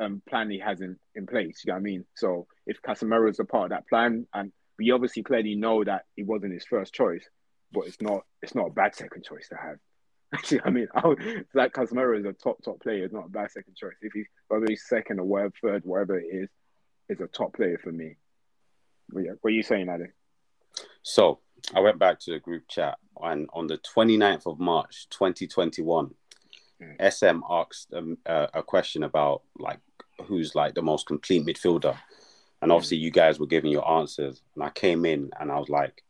[SPEAKER 1] um plan he has in, in place. You know what I mean? So if Casemiro is a part of that plan, and we obviously clearly know that he wasn't his first choice, but it's not it's not a bad second choice to have. Actually, I mean, I would, like Casemiro is a top top player. It's not a bad second choice. If he whether he's second or whatever, third, whatever it is, is a top player for me. But yeah, what are you saying, Adam?
[SPEAKER 2] So I went back to the group chat, and on the 29th of March, 2021,
[SPEAKER 1] Mm.
[SPEAKER 2] SM asked um, uh, a question about like who's like the most complete midfielder, and obviously you guys were giving your answers, and I came in and I was like,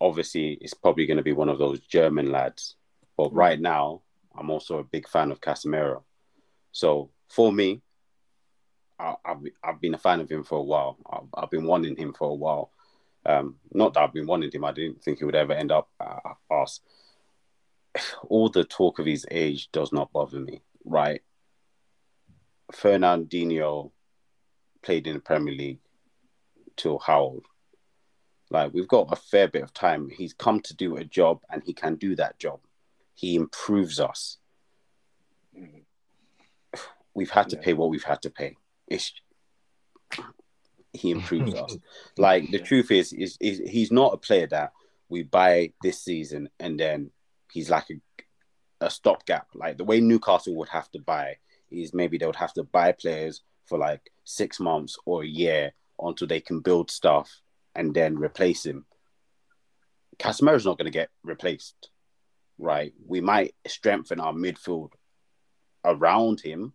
[SPEAKER 2] obviously it's probably going to be one of those German lads, but right now I'm also a big fan of Casemiro, so for me. I, I've, I've been a fan of him for a while. I've, I've been wanting him for a while. Um, not that I've been wanting him. I didn't think he would ever end up us. All the talk of his age does not bother me, right? Fernandinho played in the Premier League till how old? Like we've got a fair bit of time. He's come to do a job, and he can do that job. He improves us. We've had to
[SPEAKER 1] Yeah.
[SPEAKER 2] pay what we've had to pay. It's he improves us. Like the truth is, is, is he's not a player that we buy this season and then he's like a, a stopgap. Like the way Newcastle would have to buy is maybe they would have to buy players for like six months or a year until they can build stuff and then replace him. Casemiro's not going to get replaced, right? We might strengthen our midfield around him,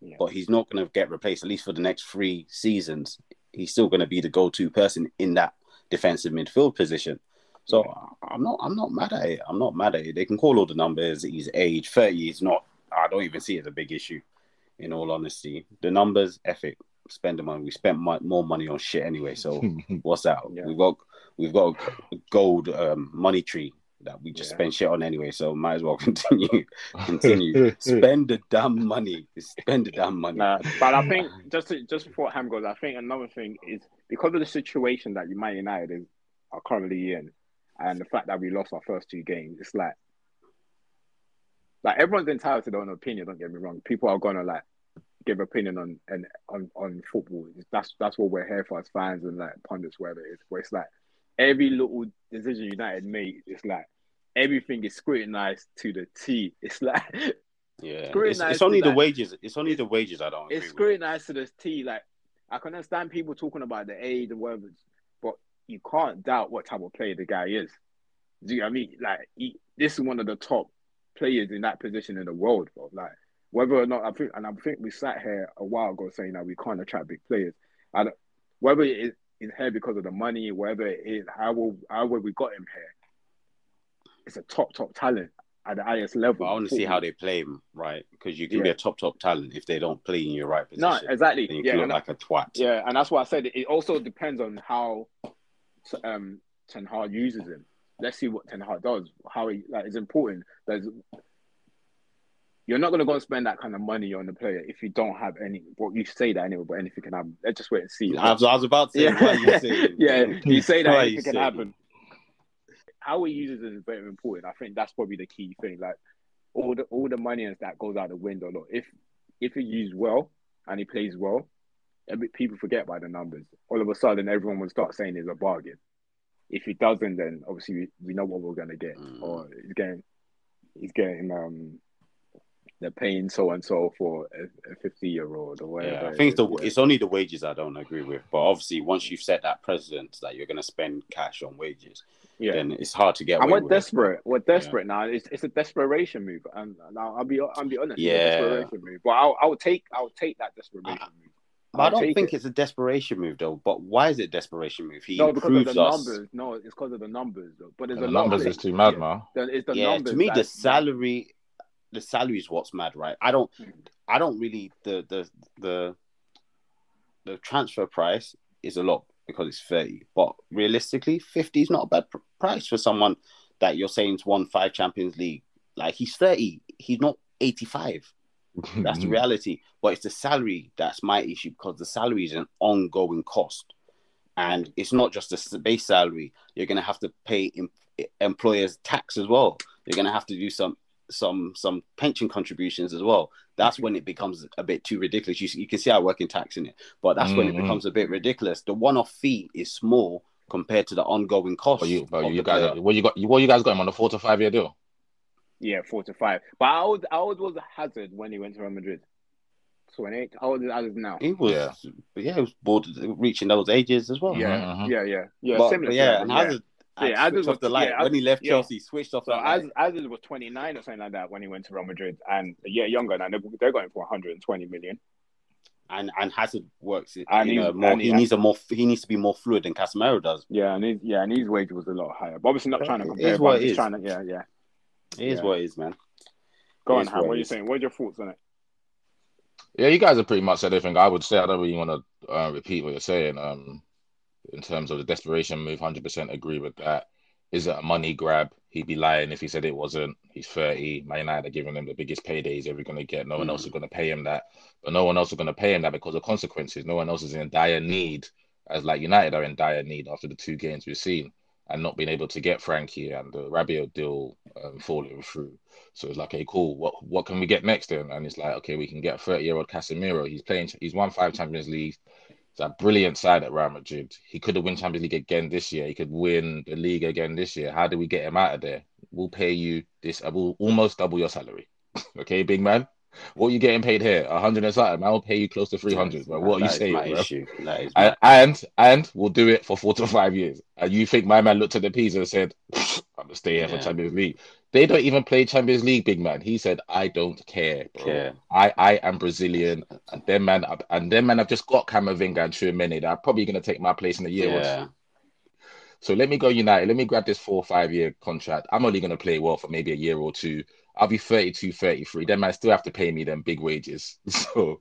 [SPEAKER 1] Yeah.
[SPEAKER 2] but he's not going to get replaced at least for the next three seasons. He's still going to be the go-to person in that defensive midfield position. So I'm not I'm not mad at it. I'm not mad at it. They can call all the numbers. His age, 30 is not. I don't even see it as a big issue. In all honesty, the numbers, ethic, spend the money. We spent mo- more money on shit anyway. So what's that?
[SPEAKER 1] Yeah.
[SPEAKER 2] We've got we've got a gold um, money tree that we just
[SPEAKER 1] Yeah.
[SPEAKER 2] spend shit on anyway. So might as well continue continue spend the damn money. Spend the damn money.
[SPEAKER 1] Nah, but I think just to, just before Ham goes, I think another thing is because of the situation that Man United is are currently in, and the fact that we lost our first two games, it's like like everyone's entitled to their own opinion. Don't get me wrong. People are gonna like give opinion on and on on football. That's that's what we're here for as fans and like pundits, whatever it is. But it's like every little decision United made, it's like everything is scrutinized to the T. It's like
[SPEAKER 2] Yeah, it's, it's only the
[SPEAKER 1] that.
[SPEAKER 2] wages. It's only the wages I don't.
[SPEAKER 1] it's
[SPEAKER 2] with.
[SPEAKER 1] scrutinized to the T. Like I can understand people talking about the age and whatever, you can't doubt what type of player the guy is. Do you know what I mean? Like he, this is one of the top players in that position in the world, bro. Like whether or not I think, and I think we sat here a while ago saying that we can't attract big players. Don't, whether it is is here because of the money, whether it is how will how will we got him here. It's a top top talent at the highest level.
[SPEAKER 2] But I want to see how they play him, right? Because you can be a top top talent if they don't play in your right position.
[SPEAKER 1] No, exactly.
[SPEAKER 2] then you
[SPEAKER 1] Yeah,
[SPEAKER 2] look like a twat.
[SPEAKER 1] Yeah, and that's why I said it also depends on how um Ten Hag uses him. Let's see what Ten Hag does. How he like is important. There's you're not gonna go and spend that kind of money on the player if you don't have any. Well, you say that anyway, but anything can happen. Let's just wait and see.
[SPEAKER 2] I was, I was about to say,
[SPEAKER 1] yeah,
[SPEAKER 2] you saying?
[SPEAKER 1] yeah. You say that anything
[SPEAKER 2] you
[SPEAKER 1] can happen. How he uses it is very important. I think that's probably the key thing. Like all the all the money that goes out the window. Look, if if he used well and he plays well, people forget about the numbers. All of a sudden, everyone will start saying it's a bargain. If he doesn't, then obviously we, we know what we're gonna get.
[SPEAKER 2] Mm.
[SPEAKER 1] Or he's getting he's getting um they're paying so and so for a, a fifty year old or whatever.
[SPEAKER 2] Yeah, I think it's, the,
[SPEAKER 1] yeah.
[SPEAKER 2] it's only the wages I don't agree with. But obviously, once you've set that precedent that you're going to spend cash on wages,
[SPEAKER 1] yeah.
[SPEAKER 2] then it's hard to get
[SPEAKER 1] And
[SPEAKER 2] away
[SPEAKER 1] we're
[SPEAKER 2] with it.
[SPEAKER 1] desperate. We're desperate now. It's it's a desperation move, and, now I'll, be I'll be honest.
[SPEAKER 2] Yeah.
[SPEAKER 1] it's a desperation move. But I'll I'll take I'll take that desperation move.
[SPEAKER 2] But I
[SPEAKER 1] I'll
[SPEAKER 2] don't think
[SPEAKER 1] it.
[SPEAKER 2] it's a desperation move though. But why is it a desperation move? He
[SPEAKER 1] no because of the
[SPEAKER 2] us.
[SPEAKER 1] numbers. No, it's because of the numbers. Though. But there's
[SPEAKER 3] the
[SPEAKER 1] a lot
[SPEAKER 3] numbers is too mad, man.
[SPEAKER 1] Then It's the
[SPEAKER 2] yeah,
[SPEAKER 1] numbers.
[SPEAKER 2] to me, the salary, the salary is what's mad, right? I don't,
[SPEAKER 1] Mm.
[SPEAKER 2] I don't really the the the the transfer price is a lot because it's thirty, but realistically, fifty is not a bad pr- price for someone that you're saying's won five Champions League. Like he's thirty, he's not eighty-five. That's the reality. But it's the salary that's my issue because the salary is an ongoing cost. And it's not just the base salary. You're going to have to pay em- employers tax as well. You're going to have to do some some some pension contributions as well. That's when it becomes a bit too ridiculous. You, you can see our working tax in it, but that's when it
[SPEAKER 3] Mhm.
[SPEAKER 2] becomes a bit ridiculous. The one-off fee is small compared to the ongoing cost.
[SPEAKER 3] But you, but you guys,
[SPEAKER 2] player.
[SPEAKER 3] what you got? What you guys got him on a four to five year deal?
[SPEAKER 1] Yeah, four to five. But I old, how old was Hazard when he went to Real Madrid? 28. How old is Hazard now?
[SPEAKER 2] He was,
[SPEAKER 3] Yeah.
[SPEAKER 2] yeah, he was bored, reaching those ages as well.
[SPEAKER 1] Yeah,
[SPEAKER 3] Mhm, mhm.
[SPEAKER 1] yeah, yeah, yeah.
[SPEAKER 2] but,
[SPEAKER 1] similar
[SPEAKER 2] but
[SPEAKER 1] to
[SPEAKER 2] yeah,
[SPEAKER 1] Hazard,
[SPEAKER 2] and
[SPEAKER 1] yeah.
[SPEAKER 2] Hazard,
[SPEAKER 1] Yeah,
[SPEAKER 2] had
[SPEAKER 1] Hazard
[SPEAKER 2] off
[SPEAKER 1] was-
[SPEAKER 2] the light
[SPEAKER 1] yeah,
[SPEAKER 2] when he left
[SPEAKER 1] yeah.
[SPEAKER 2] Chelsea. Switched off
[SPEAKER 1] So
[SPEAKER 2] the light.
[SPEAKER 1] Az- Hazard was 29 or something like that when he went to Real Madrid, and a year younger now. They're, they're going for 120 million.
[SPEAKER 2] and and Hazard works in
[SPEAKER 1] And
[SPEAKER 2] in a more.
[SPEAKER 1] and he-
[SPEAKER 2] He needs a more. He needs to be more fluid than Casemiro does.
[SPEAKER 1] Yeah, and his, yeah, and his wage was a lot higher. But obviously, not trying to
[SPEAKER 2] It
[SPEAKER 1] compare.
[SPEAKER 2] is
[SPEAKER 1] but
[SPEAKER 2] what
[SPEAKER 1] I'm
[SPEAKER 2] it
[SPEAKER 1] just
[SPEAKER 2] is.
[SPEAKER 1] Trying to, yeah, yeah.
[SPEAKER 2] It is
[SPEAKER 1] Yeah.
[SPEAKER 2] what it is, man.
[SPEAKER 1] Go
[SPEAKER 2] It
[SPEAKER 1] on,
[SPEAKER 2] is
[SPEAKER 1] Ham.
[SPEAKER 2] what
[SPEAKER 1] what are you
[SPEAKER 2] is.
[SPEAKER 1] saying? What's your thoughts on it?
[SPEAKER 3] Yeah, you guys have pretty much said everything I would say. I don't really want to uh, repeat what you're saying. Um, in terms of the desperation move, hundred percent agree with that. Is it a money grab? He'd be lying if he said it wasn't. He's 30. Man United are giving him the biggest payday he's ever going to get. No one
[SPEAKER 2] Mm.
[SPEAKER 3] else is going to pay him that. But no one else is going to pay him that because of consequences. No one else is in dire need, as like United are in dire need after the two games we've seen and not being able to get Frankie and the Rabiot deal um, falling through. So it's like, okay, cool. What what can we get next then? And it's like, okay, we can get 30 year old Casemiro. He's playing. He's won five Champions League. It's a brilliant side at Real Madrid. He could have won Champions League again this year. He could win the league again this year. How do we get him out of there? We'll pay you this. I will almost double your salary. okay, big man. What are you getting paid here? A hundred and something. I'll pay you close to three hundred. But what are you saying,
[SPEAKER 2] my
[SPEAKER 3] bro?
[SPEAKER 2] issue. That is
[SPEAKER 3] And, and and we'll do it for four to five years. And you think my man looked at the P's and said, "I'm gonna stay here for
[SPEAKER 2] Yeah.
[SPEAKER 3] Champions League." They don't even play Champions League, big man. He said, "I don't care, bro.
[SPEAKER 2] Care.
[SPEAKER 3] I I am Brazilian, and them man and them man I've just got Camavinga and Tchouameni that are probably gonna take my place in a year or two. So let me go United. Let me grab this four or five year contract. I'm only going to play well for maybe a year or two. I'll be 32, 33. Then man still have to pay me them big wages. So,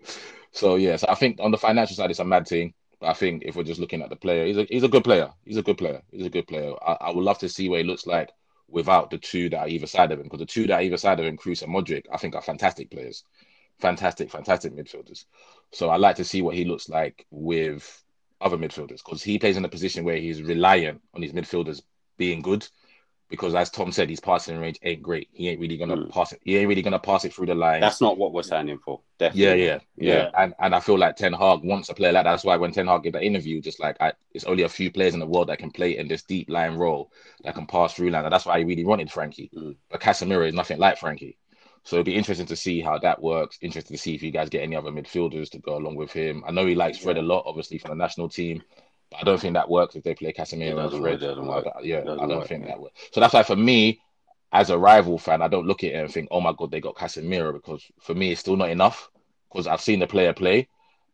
[SPEAKER 3] so yeah. So I think on the financial side, it's a mad thing. I think if we're just looking at the player, he's a he's a good player. He's a good player. He's a good player. I, I would love to see what he looks like without the two that are either side of him. Because the two that are either side of him, Kroos and Modric, I think are fantastic players. Fantastic, fantastic midfielders. So I like to see what he looks like with other midfielders because he plays in a position where he's reliant on his midfielders being good. because as Tom said, his passing range ain't great. He ain't really gonna
[SPEAKER 2] Mm.
[SPEAKER 3] pass it. He ain't really gonna pass it through the line.
[SPEAKER 2] That's not what we're signing for.
[SPEAKER 3] Yeah,
[SPEAKER 2] Definitely.
[SPEAKER 3] yeah, yeah,
[SPEAKER 2] Yeah.
[SPEAKER 3] And and I feel like Ten Hag wants a player like that. That's why when Ten Hag gave that interview, just like I, it's only a few players in the world that can play in this deep line role that can pass through line. And that's why he really wanted Frankie.
[SPEAKER 2] Mm.
[SPEAKER 3] But Casemiro is nothing like Frankie. So it'd be interesting to see how that works. Interesting to see if you guys get any other midfielders to go along with him. I know he likes Fred a lot, obviously from the national team. But I don't think that works if they play Casemiro
[SPEAKER 2] It
[SPEAKER 3] and Fred.
[SPEAKER 2] work,
[SPEAKER 3] yeah, I don't
[SPEAKER 2] work,
[SPEAKER 3] think
[SPEAKER 2] yeah.
[SPEAKER 3] that works. So that's why for me, as a rival fan, I don't look at it and think, oh my god, they got Casemiro because for me it's still not enough because I've seen the player play,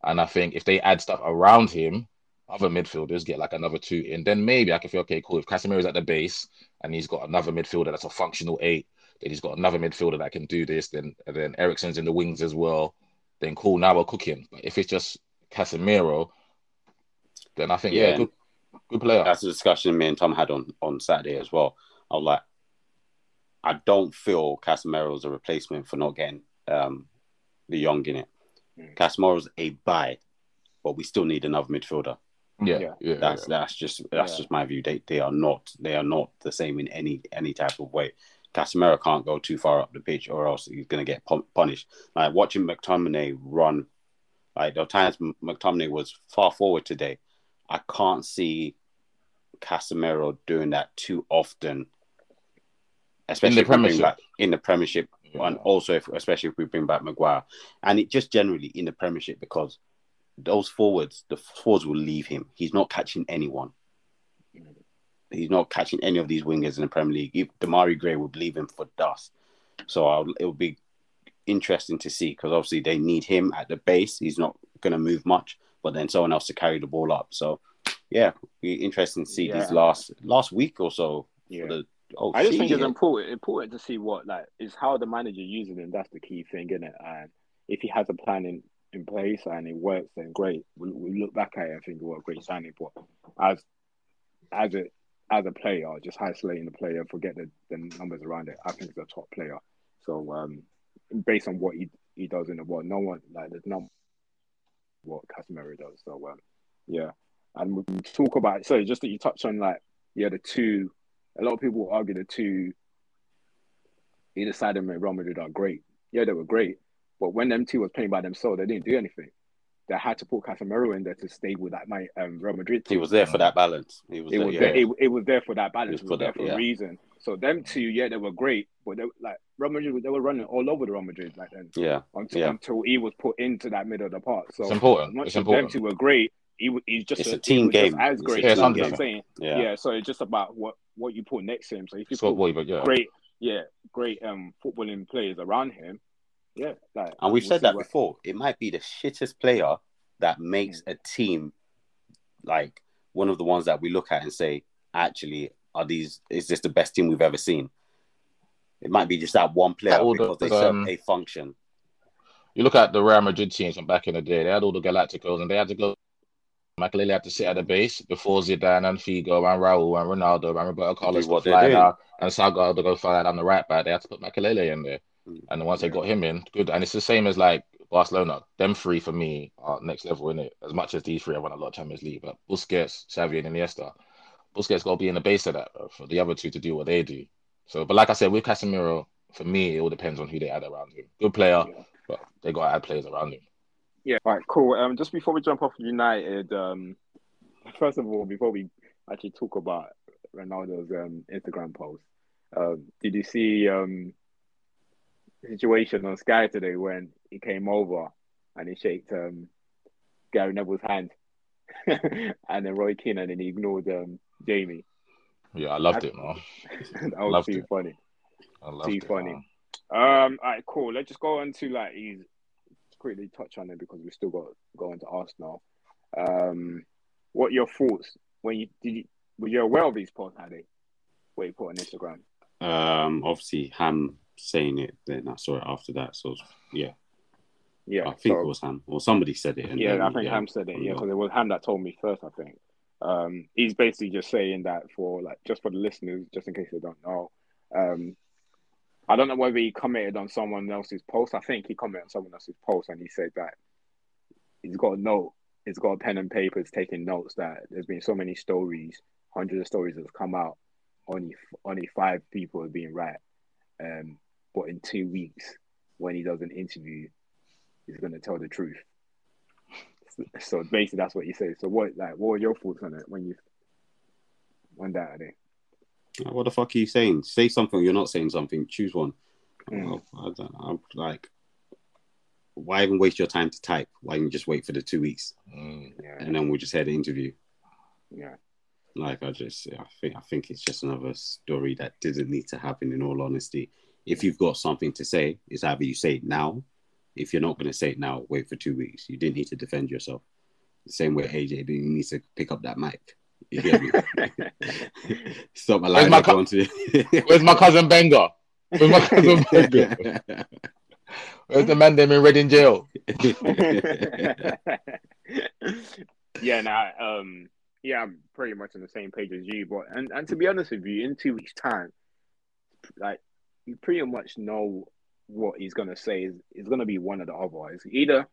[SPEAKER 3] and I think if they add stuff around him, other midfielders get like another two in, then maybe I can feel okay, cool. If Casemiro's at the base and he's got another midfielder that's a functional eight, then he's got another midfielder that can do this, then then Eriksen's in the wings as well, then cool. Now we're cooking. But if it's just Casemiro, then I think yeah,
[SPEAKER 2] Yeah.
[SPEAKER 3] good, good player.
[SPEAKER 2] That's a discussion me and Tom had on on Saturday as well. I was like, I don't feel Casemiro's a replacement for not getting um, de Jong in it.
[SPEAKER 1] Mm.
[SPEAKER 2] Casemiro's a buy, but we still need another midfielder.
[SPEAKER 3] yeah,
[SPEAKER 1] Yeah.
[SPEAKER 3] yeah,
[SPEAKER 2] That's that's just that's
[SPEAKER 1] Yeah.
[SPEAKER 2] just my view. They they are not they are not the same in any any type of way. Casemiro can't go too far up the pitch, or else he's gonna get pun- punished. Like watching McTominay run, like the times McTominay was far forward today. I can't see Casemiro doing that too often, especially we bring
[SPEAKER 3] Premiership.
[SPEAKER 2] back in the Premiership,
[SPEAKER 3] Yeah.
[SPEAKER 2] and also if especially if we bring back Maguire, and it just generally in the Premiership because those forwards, the forwards will leave him. He's not catching anyone. He's not catching any of these wingers in the Premier League. If Demarai Gray would leave him for dust. So I'll, it will be interesting to see because obviously they need him at the base. He's not going to move much, but then someone else to carry the ball up. So yeah, be interesting to see
[SPEAKER 1] Yeah.
[SPEAKER 2] these last last week or so.
[SPEAKER 1] Yeah.
[SPEAKER 2] For the, oh,
[SPEAKER 1] I just think it's important important to see what like is how the manager uses him. That's the key thing, isn't it? And if he has a plan in, in place and it works, then great. We, we look back at it and think, what a great signing. But as as a as a player, just isolating the player, forget the, the numbers around it. I think he's a top player. So um, based on what he he does in the world, no one like there's not what Casemiro does. So um, yeah, and we talk about so just that you touched on like yeah the two. A lot of people argue the two either side of Real Madrid are great. Yeah, they were great, but when them two was playing by themselves, they didn't do anything. They had to put Casemiro in there to stay with that my um, Real Madrid. Team.
[SPEAKER 2] he was there for that balance. He was
[SPEAKER 1] It
[SPEAKER 2] there.
[SPEAKER 1] was
[SPEAKER 2] yeah.
[SPEAKER 1] there, it, it was there for that balance.
[SPEAKER 2] It was
[SPEAKER 1] It was
[SPEAKER 2] for
[SPEAKER 1] there
[SPEAKER 2] that,
[SPEAKER 1] for
[SPEAKER 2] yeah.
[SPEAKER 1] a reason. So them two, yeah, they were great, but they like Real Madrid, they were running all over the Real Madrid like then
[SPEAKER 2] yeah,
[SPEAKER 1] until
[SPEAKER 2] Yeah.
[SPEAKER 1] until he was put into that middle of the park. So
[SPEAKER 3] It's important.
[SPEAKER 1] as much
[SPEAKER 3] It's important.
[SPEAKER 1] them two were great, he wa- he's just
[SPEAKER 2] It's
[SPEAKER 1] a,
[SPEAKER 2] a team
[SPEAKER 1] he
[SPEAKER 2] game.
[SPEAKER 1] as
[SPEAKER 2] It's a
[SPEAKER 1] great.
[SPEAKER 3] team game.
[SPEAKER 1] I'm saying.
[SPEAKER 2] yeah.
[SPEAKER 1] Yeah. so it's just about what what you put next to him. So if you
[SPEAKER 3] Scott
[SPEAKER 1] put
[SPEAKER 3] Boy, yeah.
[SPEAKER 1] great, yeah, great um footballing players around him, yeah, like
[SPEAKER 2] And we've
[SPEAKER 1] we'll
[SPEAKER 2] said that
[SPEAKER 1] what-
[SPEAKER 2] before. It might be the shittest player that makes
[SPEAKER 1] Mm.
[SPEAKER 2] a team like one of the ones that we look at and say, actually, are these is this the best team we've ever seen? It might be just that one player
[SPEAKER 3] All the-
[SPEAKER 2] because they serve
[SPEAKER 3] um,
[SPEAKER 2] a function.
[SPEAKER 3] You look at the Real Madrid teams from back in the day, they had all the Galacticos and they had to go. Makelele had to sit at the base before Zidane and Figo and Raul and Ronaldo and Roberto Carlos
[SPEAKER 2] what
[SPEAKER 3] to
[SPEAKER 2] they're
[SPEAKER 3] fly
[SPEAKER 2] doing.
[SPEAKER 3] and Salgado to go fly down the right back. They had to put Makelele in there.
[SPEAKER 2] Mm.
[SPEAKER 3] And once they got him in, good. And it's the same as like Barcelona. Them three for me are next level in it. As much as these three have won a lot of Champions League, but Busquets, Xavi, and Iniesta, Busquets got to be in the base of that bro, for the other two to do what they do. So, but like I said, with Casemiro, for me, it all depends on who they add around him. Good player,
[SPEAKER 1] Yeah.
[SPEAKER 3] but they got to add players around him.
[SPEAKER 1] Yeah. All right. Cool. Um, just before we jump off United, um, first of all, before we actually talk about Ronaldo's um Instagram post, um, did you see um situation on Sky today when he came over and he shaked um Gary Neville's hand, and then Roy Keane, and then he ignored um Jamie.
[SPEAKER 3] Yeah, I loved it, man.
[SPEAKER 1] that was
[SPEAKER 3] Loved
[SPEAKER 1] too
[SPEAKER 3] it.
[SPEAKER 1] funny.
[SPEAKER 3] I loved
[SPEAKER 1] Too
[SPEAKER 3] it.
[SPEAKER 1] funny.
[SPEAKER 3] man.
[SPEAKER 1] Um, all right, cool. Let's just go on to like he's quickly touch on it because we still got going to Arsenal. Um, what your thoughts when you did you were you aware of these posts, Harry? What he put on Instagram?
[SPEAKER 2] Um, obviously, Ham saying it, then I saw it after that. So yeah,
[SPEAKER 1] Yeah,
[SPEAKER 2] I think
[SPEAKER 1] so-
[SPEAKER 2] it was Ham or somebody said it. and
[SPEAKER 1] yeah,
[SPEAKER 2] then,
[SPEAKER 1] I think Ham said it. Yeah, because it was Ham that told me first. I think um, he's basically just saying that for like just for the listeners, just in case they don't know. Um, I don't know whether he commented on someone else's post. I think he commented on someone else's post, and he said that he's got a note. He's got a pen and paper. He's taking notes that there's been so many stories, hundreds of stories that have come out only only five people have been right. Um, but in two weeks, when he does an interview, he's gonna tell the truth. So basically, that's what you say. So what, like, what were your thoughts on it when you on that? I think.
[SPEAKER 2] What the fuck are you saying? Say something. You're not saying something. Choose one.
[SPEAKER 1] Mm.
[SPEAKER 2] I don't know. I'm like, why even waste your time to type? Why don't you just wait for the two weeks
[SPEAKER 3] Mm.
[SPEAKER 1] Yeah,
[SPEAKER 2] and then we'll just hear the interview?
[SPEAKER 1] yeah,
[SPEAKER 2] Like I just, I think, I think it's just another story that didn't need to happen. In all honesty, if you've got something to say, it's either you say it now. If you're not going to say it now, wait for two weeks. You didn't need to defend yourself. The same way AJ didn't need to pick up that mic. You get me? Stop
[SPEAKER 3] Where's
[SPEAKER 2] allowing
[SPEAKER 3] my
[SPEAKER 2] it
[SPEAKER 3] co-
[SPEAKER 2] to.
[SPEAKER 3] Where's my cousin Benga? Where's my cousin Benga? Where's the man them in Reading jail?
[SPEAKER 1] yeah, nah, um, yeah, I'm pretty much on the same page as you. But and, and to be honest with you, in two weeks' time, like you pretty much know what he's gonna say is is gonna be one of the other. It's either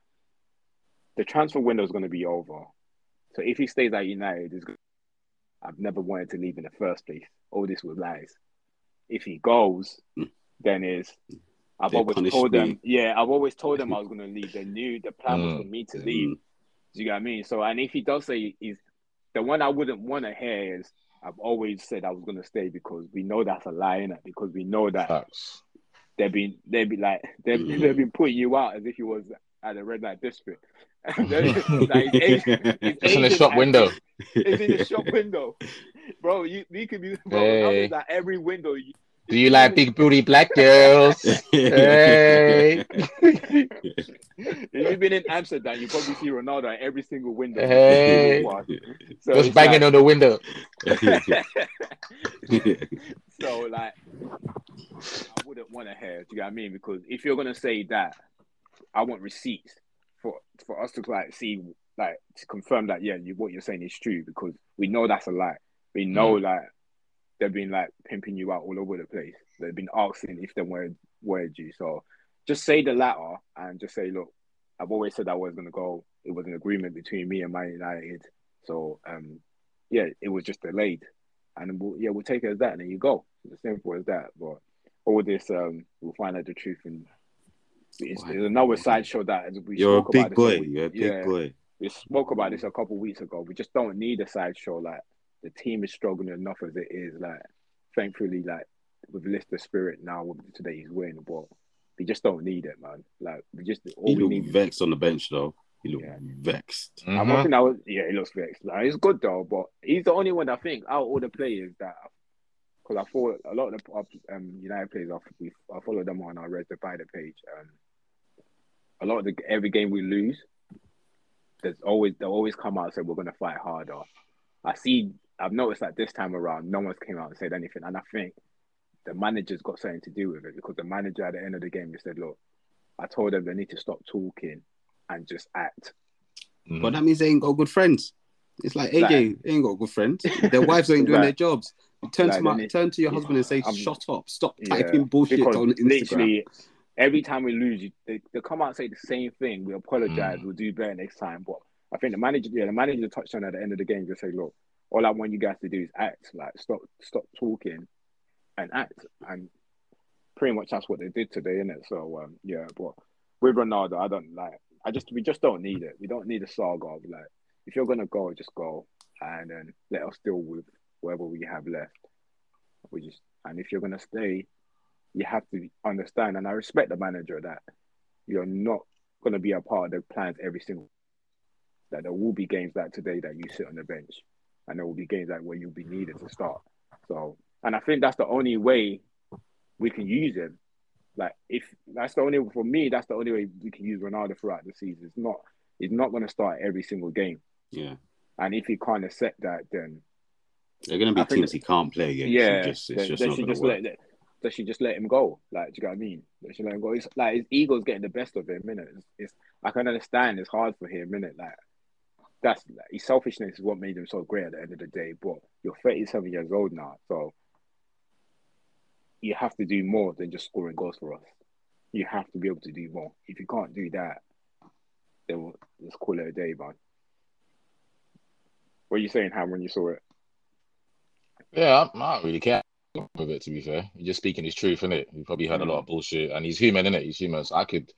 [SPEAKER 1] the transfer window is gonna be over. So if he stays at United, is I've never wanted to leave in the first place. All this was lies. If he goes,
[SPEAKER 2] Mm.
[SPEAKER 1] then is I've
[SPEAKER 2] They
[SPEAKER 1] always told
[SPEAKER 2] me.
[SPEAKER 1] them, yeah, I've always told them I was gonna leave. They knew the plan was for me to leave.
[SPEAKER 2] Mm.
[SPEAKER 1] Do you get what I mean? So, and if he does say he's the one I wouldn't want to hear is I've always said I was going to stay because we know that's a lie, innit? Because we know that
[SPEAKER 3] Facts.
[SPEAKER 1] they've been they've been like they've,
[SPEAKER 2] Mm.
[SPEAKER 1] they've been putting you out as if you was at a red light district. Like, age- his
[SPEAKER 3] It's in the shop window.
[SPEAKER 1] It's in the shop window, bro. You we could be bro.
[SPEAKER 3] Hey.
[SPEAKER 1] Like every window. You,
[SPEAKER 3] Do you like big booty black girls? Hey.
[SPEAKER 1] if you've been in Amsterdam, you probably see Ronaldo at every single window.
[SPEAKER 3] Hey.
[SPEAKER 1] So
[SPEAKER 3] Just banging
[SPEAKER 1] like-
[SPEAKER 3] on the window.
[SPEAKER 1] so like I wouldn't want to hear, do you get what I mean? Because if you're gonna say that, I want receipts for for us to like see like to confirm that yeah, you what you're saying is true because we know that's a lie. We know mm. like they've been like pimping you out all over the place. They've been asking if they wanted wanted you. So just say the latter and just say, look, I've always said I was gonna go. It was an agreement between me and Man United. So um yeah, it was just delayed. And we'll, yeah, we'll take it as that, and then you go. It's as simple as that. But all this, um, we'll find out the truth, and it's,
[SPEAKER 2] Why?
[SPEAKER 1] there's another sideshow that as we
[SPEAKER 2] You're a
[SPEAKER 1] spoke
[SPEAKER 2] big
[SPEAKER 1] about this
[SPEAKER 2] boy. You're a big
[SPEAKER 1] yeah,
[SPEAKER 2] boy.
[SPEAKER 1] we spoke about this a couple of weeks ago. We just don't need a sideshow. Like the team is struggling enough as it is. Like thankfully, like with Lister Spirit now with today's win, but we just don't need it, man. Like we just all
[SPEAKER 2] He
[SPEAKER 1] we
[SPEAKER 2] looked
[SPEAKER 1] need.
[SPEAKER 2] vexed on the bench though. He looked
[SPEAKER 1] Yeah.
[SPEAKER 2] vexed.
[SPEAKER 1] I'm
[SPEAKER 3] Mhm.
[SPEAKER 1] hoping that was yeah, he looks vexed. Like, it's good though, but he's the only one I think out of all the players that because I follow a lot of the um, United players. I, we, I follow them on our Red Divider page. Um, a lot of the every game we lose, there's always they always come out and say we're going to fight harder. I see. I've noticed that this time around, no one's came out and said anything, and I think the manager's got something to do with it because the manager at the end of the game he said, "Look, I told them they need to stop talking and just act."
[SPEAKER 3] Mhm.
[SPEAKER 2] But that means they ain't got good friends. It's like AJ
[SPEAKER 1] Like-
[SPEAKER 2] they ain't got good friends. Their wives ain't doing
[SPEAKER 1] Like-
[SPEAKER 2] their jobs. You turn
[SPEAKER 1] like
[SPEAKER 2] to my,
[SPEAKER 1] need-
[SPEAKER 2] turn to your
[SPEAKER 1] Yeah,
[SPEAKER 2] husband and say,
[SPEAKER 1] I'm-
[SPEAKER 2] "Shut up! Stop
[SPEAKER 1] Yeah,
[SPEAKER 2] typing bullshit
[SPEAKER 1] because
[SPEAKER 2] on Instagram."
[SPEAKER 1] literally every time we lose, you, they, they come out and say the same thing. We apologize.
[SPEAKER 3] Mm.
[SPEAKER 1] We'll do better next time. But I think the manager, yeah, the manager touched on at the end of the game. Just say, look, all I want you guys to do is act. Like stop, stop talking, and act. And pretty much that's what they did today, innit? So um, yeah, but with Ronaldo, I don't like. I just we just don't need it. We don't need a saga. Of, like if you're gonna go, just go, and then let us deal with whatever we have left. We just and if you're gonna stay, you have to understand, and I respect the manager that you're not to be a part of the plans every single. That there will be games like today that you sit on the bench, and there will be games like where you'll be needed to start. So, and I think that's the only way we can use him. Like, if that's the only for me, that's the only way we can use Ronaldo throughout the season. It's not, he's not going to start every single game,
[SPEAKER 2] yeah,
[SPEAKER 1] and if he can't accept that, then
[SPEAKER 2] they're gonna be
[SPEAKER 1] I
[SPEAKER 2] teams he can't play against.
[SPEAKER 1] yeah,
[SPEAKER 2] just, it's
[SPEAKER 1] they,
[SPEAKER 2] just
[SPEAKER 1] they
[SPEAKER 2] not
[SPEAKER 1] should
[SPEAKER 2] gonna
[SPEAKER 1] just
[SPEAKER 2] work.
[SPEAKER 1] let they should just let him go. Like, do you get what I mean? They should let him go. It's like his ego's getting the best of him, innit? It's, it's I can understand it's hard for him, innit? Like that's his selfishness is what made him so great at the end of the day. But you're 37 years old now, so you have to do more than just scoring goals for us. You have to be able to do more. If you can't do that, then we'll, let's call it a day, man. What are you saying, Ham, when you saw it?
[SPEAKER 3] Yeah, I, don't really care with it. To be fair, he's just speaking his truth, innit? He probably heard a lot of bullshit, and he's human, innit? He's human. So I could,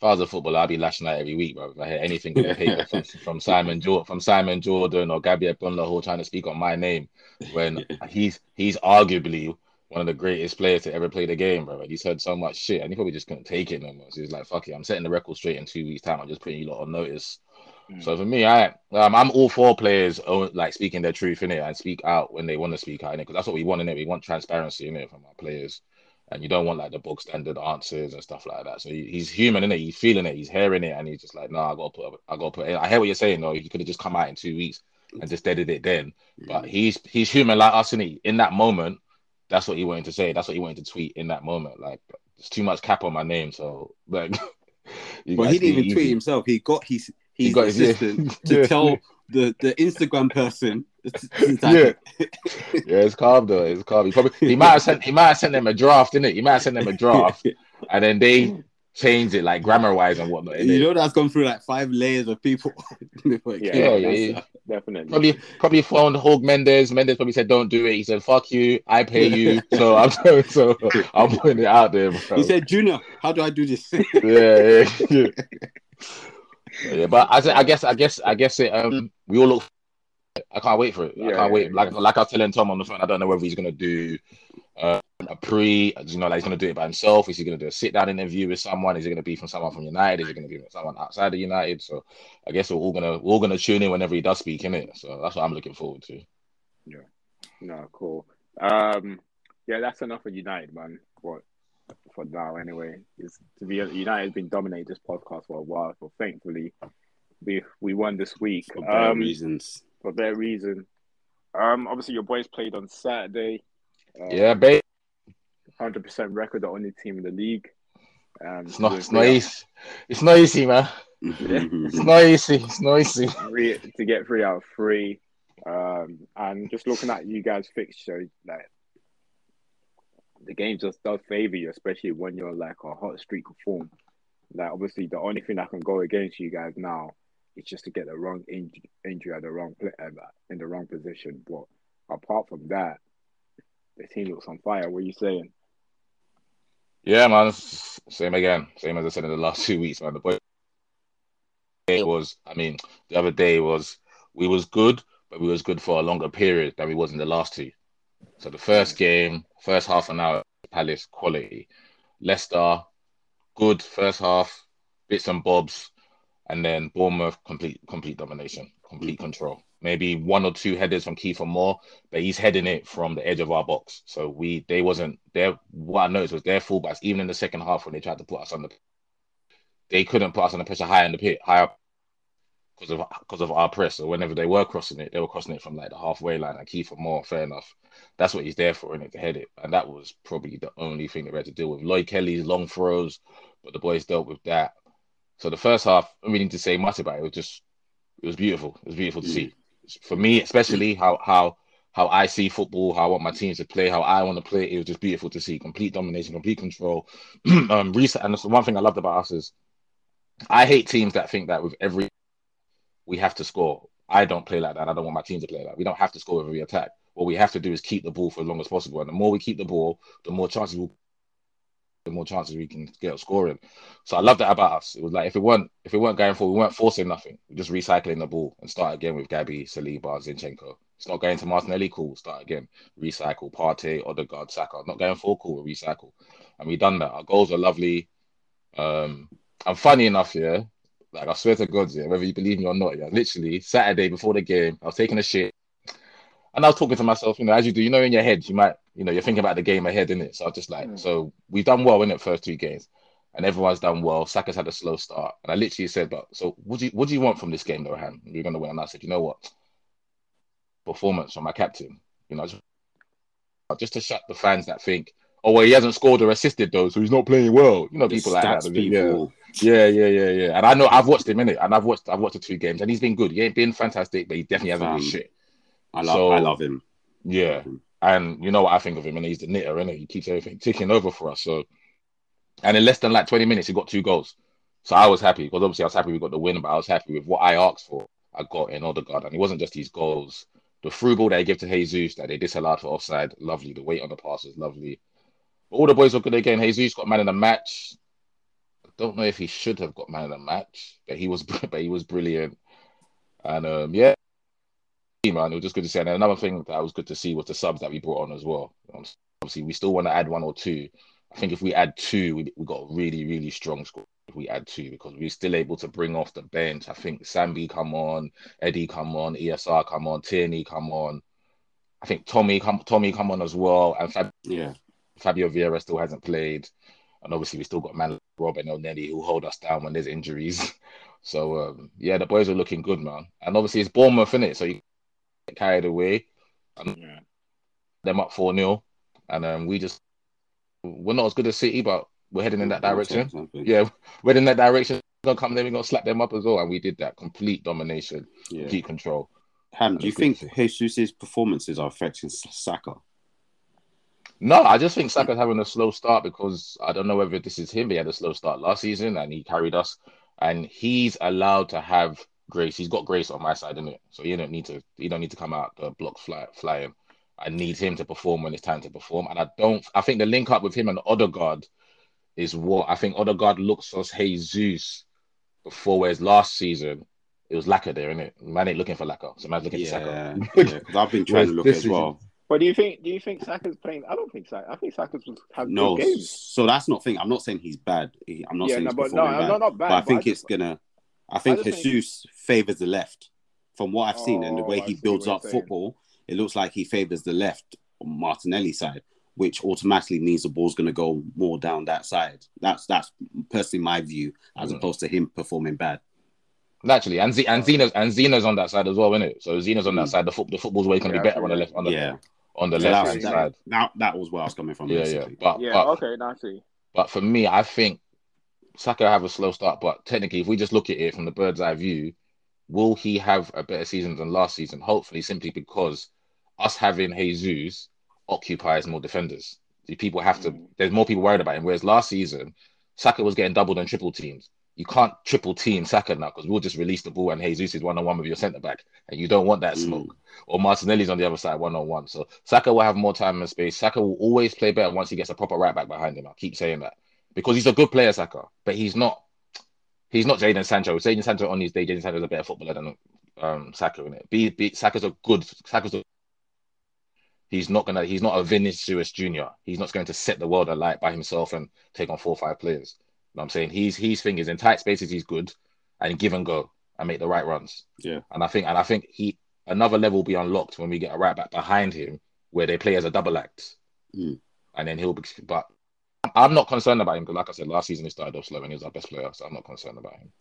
[SPEAKER 3] if I was a footballer, I'd be lashing out every week, bro. If I hear anything on paper from, from Simon Jordan, from Simon Jordan or Gabby Agbonlahor trying to speak on my name, when he's he's arguably one of the greatest players to ever play the game, bro. He's heard so much shit, and he probably just couldn't take it no more. So he's like, "Fuck it, I'm setting the record straight in two weeks' time. I'm just putting you lot on notice."
[SPEAKER 1] Mm.
[SPEAKER 3] So for me, I um, I'm all for players oh, like speaking their truth in it and speak out when they want to speak out in it because that's what we want in it. We want transparency in it from our players, and you don't want like the book standard answers and stuff like that. So he, he's human in it. He's feeling it. He's hearing it, and he's just like, "No, I got to put. I got to put." I hear what you're saying. though. he could have just come out in two weeks and just deaded it then. But he's he's human like us, and he in that moment, that's what he wanted to say. That's what he wanted to tweet in that moment. Like, it's too much cap on my name, so like.
[SPEAKER 2] But he didn't even tweet himself. He got his his
[SPEAKER 3] got his- yeah.
[SPEAKER 2] assistant to
[SPEAKER 3] Yeah.
[SPEAKER 2] tell the, the Instagram person.
[SPEAKER 3] Yeah. Yeah, it's calm though. It's calm. He probably he might have sent he might have sent them a draft, didn't it? He might have sent them a draft, and then they changed it like grammar wise and whatnot. innit?
[SPEAKER 2] you know that's gone through like five layers of people before it
[SPEAKER 1] Yeah,
[SPEAKER 2] came
[SPEAKER 3] Yeah, yeah,
[SPEAKER 1] Definitely.
[SPEAKER 3] Probably probably phoned Jorge Mendes. Mendes probably said, "Don't do it." He said, "Fuck you, I pay you." So I'm so I'm putting it out there. Bro.
[SPEAKER 2] He said, Junior, how do I do this?
[SPEAKER 3] yeah, yeah, yeah. yeah but I, I guess, I guess, I guess it. Um, we all look. I can't wait for it. I can't wait.
[SPEAKER 1] yeah,
[SPEAKER 3] Like, like I was telling Tom on the phone, I don't know whether he's gonna do uh, a pre. You know, like he's gonna do it by himself. Is he gonna do a sit down interview with someone? Is it gonna be from someone from United? Is it gonna be with someone outside of United? So I guess we're all gonna we're all gonna tune in whenever he does speak, in it. So that's what I'm looking forward to. Yeah.
[SPEAKER 1] No, cool. Um, yeah, that's enough of United, man. For for now, anyway. Is to be United has been dominating this podcast for a while, so thankfully we we won this week
[SPEAKER 2] For better
[SPEAKER 1] um,
[SPEAKER 2] reasons.
[SPEAKER 1] For their reason. Um, obviously your boys played on Saturday. Um,
[SPEAKER 3] Yeah, babe.
[SPEAKER 1] hundred percent record, the only team in the league. Um,
[SPEAKER 3] It's not. It's not easy. It's not easy, man. It's not easy. It's not easy.
[SPEAKER 1] three to get three out of three. Um, and just looking at you guys' fixture, like the game just does favor you, especially when you're like a hot streak of form. Like obviously, the only thing that can go against you guys now is just to get the wrong in- injury at the wrong play, in the wrong position. But apart from that, the team looks on fire. What are you saying?
[SPEAKER 3] Yeah, man. Same again. Same as I said in the last two weeks, man. The boy it was. I mean, the other day was we was good, but we was good for a longer period than we was in the last two. So the first mm. game, first half an hour, Palace quality. Leicester, good first half, bits and bobs, and then Bournemouth complete complete domination, complete control. Maybe one or two headers from Kiefer Moore, but he's heading it from the edge of our box. So we they wasn't their what I noticed was their fullbacks, even in the second half when they tried to put us on the they couldn't put us under pressure higher in the pit, higher because of because of our press. So whenever they were crossing it, they were crossing it from like the halfway line. And Kiefer Moore, fair enough. That's what he's there for, in it to head it. And that was probably the only thing that we had to deal with. Lloyd Kelly's long throws, but the boys dealt with that. So the first half, I need to say much about it. It was just it was beautiful. It was beautiful to see. For me, especially how how how I see football, how I want my teams to play, how I want to play. It was just beautiful to see. Complete domination, complete control. um, reset. And that's the one thing I loved about us is I hate teams that think that with every we have to score. I don't play like that. I don't want my team to play like that. We don't have to score every attack. What we have to do is keep the ball for as long as possible. And the more we keep the ball, the more chances we'll the more chances we can get of scoring. So I love that about us. It was like if it weren't if it weren't going for, we weren't forcing nothing. We're just recycling the ball and start again with Gabby, Saliba, Zinchenko. It's not going to Martinelli, cool. Start again. Recycle. Partey, Odegaard, Saka. Not going for, cool. We recycle. And we done that. Our goals are lovely. Um, and funny enough, yeah, like I swear to God, yeah, whether you believe me or not, yeah, literally Saturday before the game, I was taking a shit, and I was talking to myself, you know, as you do, you know, in your head, you might, you know, you're thinking about the game ahead, innit? So I was just like,
[SPEAKER 1] Mm.
[SPEAKER 3] so we've done well in it first two games, and everyone's done well. Saka's had a slow start, and I literally said, but so what do you what do you want from this game, though, Han? We're gonna win, and I said, you know what, performance from my captain, you know, just, just to shut the fans that think. Oh well, he hasn't scored or assisted though, so he's not playing well. You know,
[SPEAKER 2] The
[SPEAKER 3] people like that.
[SPEAKER 2] stats
[SPEAKER 3] Yeah.
[SPEAKER 2] people.
[SPEAKER 3] Yeah, yeah, yeah, yeah. And I know I've watched him in it, and I've watched I've watched the two games, and he's been good. He ain't been fantastic, but he definitely hasn't been shit.
[SPEAKER 2] I love
[SPEAKER 3] So-
[SPEAKER 2] I love him.
[SPEAKER 3] Yeah, and you know what I think of him, and he's the knitter, and he keeps everything ticking over for us. So, and in less than like twenty minutes, he got two goals. So I was happy because obviously I was happy we got the win, but I was happy with what I asked for. I got in Odegaard, and it wasn't just his goals. The through ball they give to Jesus that they disallowed for offside, lovely. The weight on the pass was lovely. All the boys were good again. Jesus got man in the match. I don't know if he should have got man in the match, but he was but he was brilliant. And um, yeah, man, it was just good to see. And another thing that was good to see was the subs that we brought on as well. Obviously, we still want to add one or two. I think if we add two, we we got a really really strong score. If we add two, because we're still able to bring off the bench. I think Sambi come on, Eddie come on, ESR come on, Tierney come on. I think Tommy come Tommy come on as well, and Fab-
[SPEAKER 2] Yeah.
[SPEAKER 3] Fabio Vieira still hasn't played, and obviously we still got man like Rob and Elneny who hold us down when there's injuries. So um, yeah, the boys are looking good, man. And obviously it's Bournemouth in it, so you carried away.
[SPEAKER 1] Yeah.
[SPEAKER 3] Them up four 0 and um, we just we're not as good as City, but we're heading in that direction. Yeah, we're in that direction. We're gonna come there, we're gonna slap them up as well, and we did that. Complete domination,
[SPEAKER 2] Yeah.
[SPEAKER 3] complete control.
[SPEAKER 2] Ham, do you think Jesus' performances are affecting Saka?
[SPEAKER 3] No, I just think Saka's having a slow start because I don't know whether this is him. But he had a slow start last season and he carried us, and he's allowed to have grace. He's got grace on my side, isn't it? So you don't need to. You don't need to come out the block fly, flying. I need him to perform when it's time to perform, and I don't. I think the link up with him and Odegaard is what I think. Odegaard looks as Jesus before, whereas last season it was Laca there, isn't it? Man ain't looking for Laca, so man's looking for
[SPEAKER 2] Yeah,
[SPEAKER 3] Saka.
[SPEAKER 2] yeah. 'cause I've been trying to look as
[SPEAKER 3] season-
[SPEAKER 2] well.
[SPEAKER 1] But do you think? Do you think Saka's playing? I don't think Saka. I think Saka's has
[SPEAKER 2] No,
[SPEAKER 1] good games.
[SPEAKER 2] so that's not thing. I'm not saying he's bad. I'm not
[SPEAKER 1] yeah,
[SPEAKER 2] saying
[SPEAKER 1] no,
[SPEAKER 2] he's
[SPEAKER 1] but no,
[SPEAKER 2] performing
[SPEAKER 1] I'm
[SPEAKER 2] bad.
[SPEAKER 1] not, not bad.
[SPEAKER 2] but I think
[SPEAKER 1] just-
[SPEAKER 2] it's gonna. I think
[SPEAKER 1] just think-
[SPEAKER 2] Jesus favors the left. From what I've seen and the
[SPEAKER 1] Oh,
[SPEAKER 2] way
[SPEAKER 1] I
[SPEAKER 2] he builds up football, it looks like he favors the left on Martinelli's side, which automatically means the ball's going to go more down that side. That's that's personally my view, as
[SPEAKER 3] Mm.
[SPEAKER 2] opposed to him performing bad.
[SPEAKER 3] Naturally, and Z- and Zeno's and Zeno's on that side as well, isn't it? So Zeno's on that
[SPEAKER 2] Mm.
[SPEAKER 3] side. The foot, the football's way can
[SPEAKER 1] Yeah,
[SPEAKER 3] be better on the left, on the
[SPEAKER 2] Yeah,
[SPEAKER 3] on the
[SPEAKER 2] So
[SPEAKER 3] left
[SPEAKER 2] that, that,
[SPEAKER 3] side.
[SPEAKER 2] that, that was where I was coming from.
[SPEAKER 3] Yeah, yeah. But
[SPEAKER 1] Yeah.
[SPEAKER 3] but
[SPEAKER 1] okay. Now I see.
[SPEAKER 3] but for me, I think Saka have a slow start. But technically, if we just look at it from the bird's eye view, will he have a better season than last season? Hopefully, simply because us having Jesus occupies more defenders. The people have to.
[SPEAKER 1] Mm.
[SPEAKER 3] There's more people worried about him. Whereas last season, Saka was getting doubled and triple teams. You can't triple team Saka now because we'll just release the ball and Jesus is one on one with your centre back, and you don't want that
[SPEAKER 2] Mm.
[SPEAKER 3] smoke. Or Martinelli's on the other side one on one. So Saka will have more time and space. Saka will always play better once he gets a proper right back behind him. I keep saying that because he's a good player, Saka, but he's not. He's not Jadon Sancho. Jadon Sancho on his day, Jadon Sancho's a better footballer than um, Saka in it. Be, be, Saka's a good. Saka's a He's not gonna. He's not a Vinicius Junior. He's not going to set the world alight by himself and take on four or five players. You know what I'm saying he's his thing is in tight spaces. He's good and give and go and make the right runs.
[SPEAKER 2] Yeah.
[SPEAKER 3] And I think and I think he another level will be unlocked when we get a right back behind him where they play as a double act,
[SPEAKER 2] Mm.
[SPEAKER 3] and then he'll be. But I'm not concerned about him because, like I said, last season he started off slow and he was our best player, so I'm not concerned about him.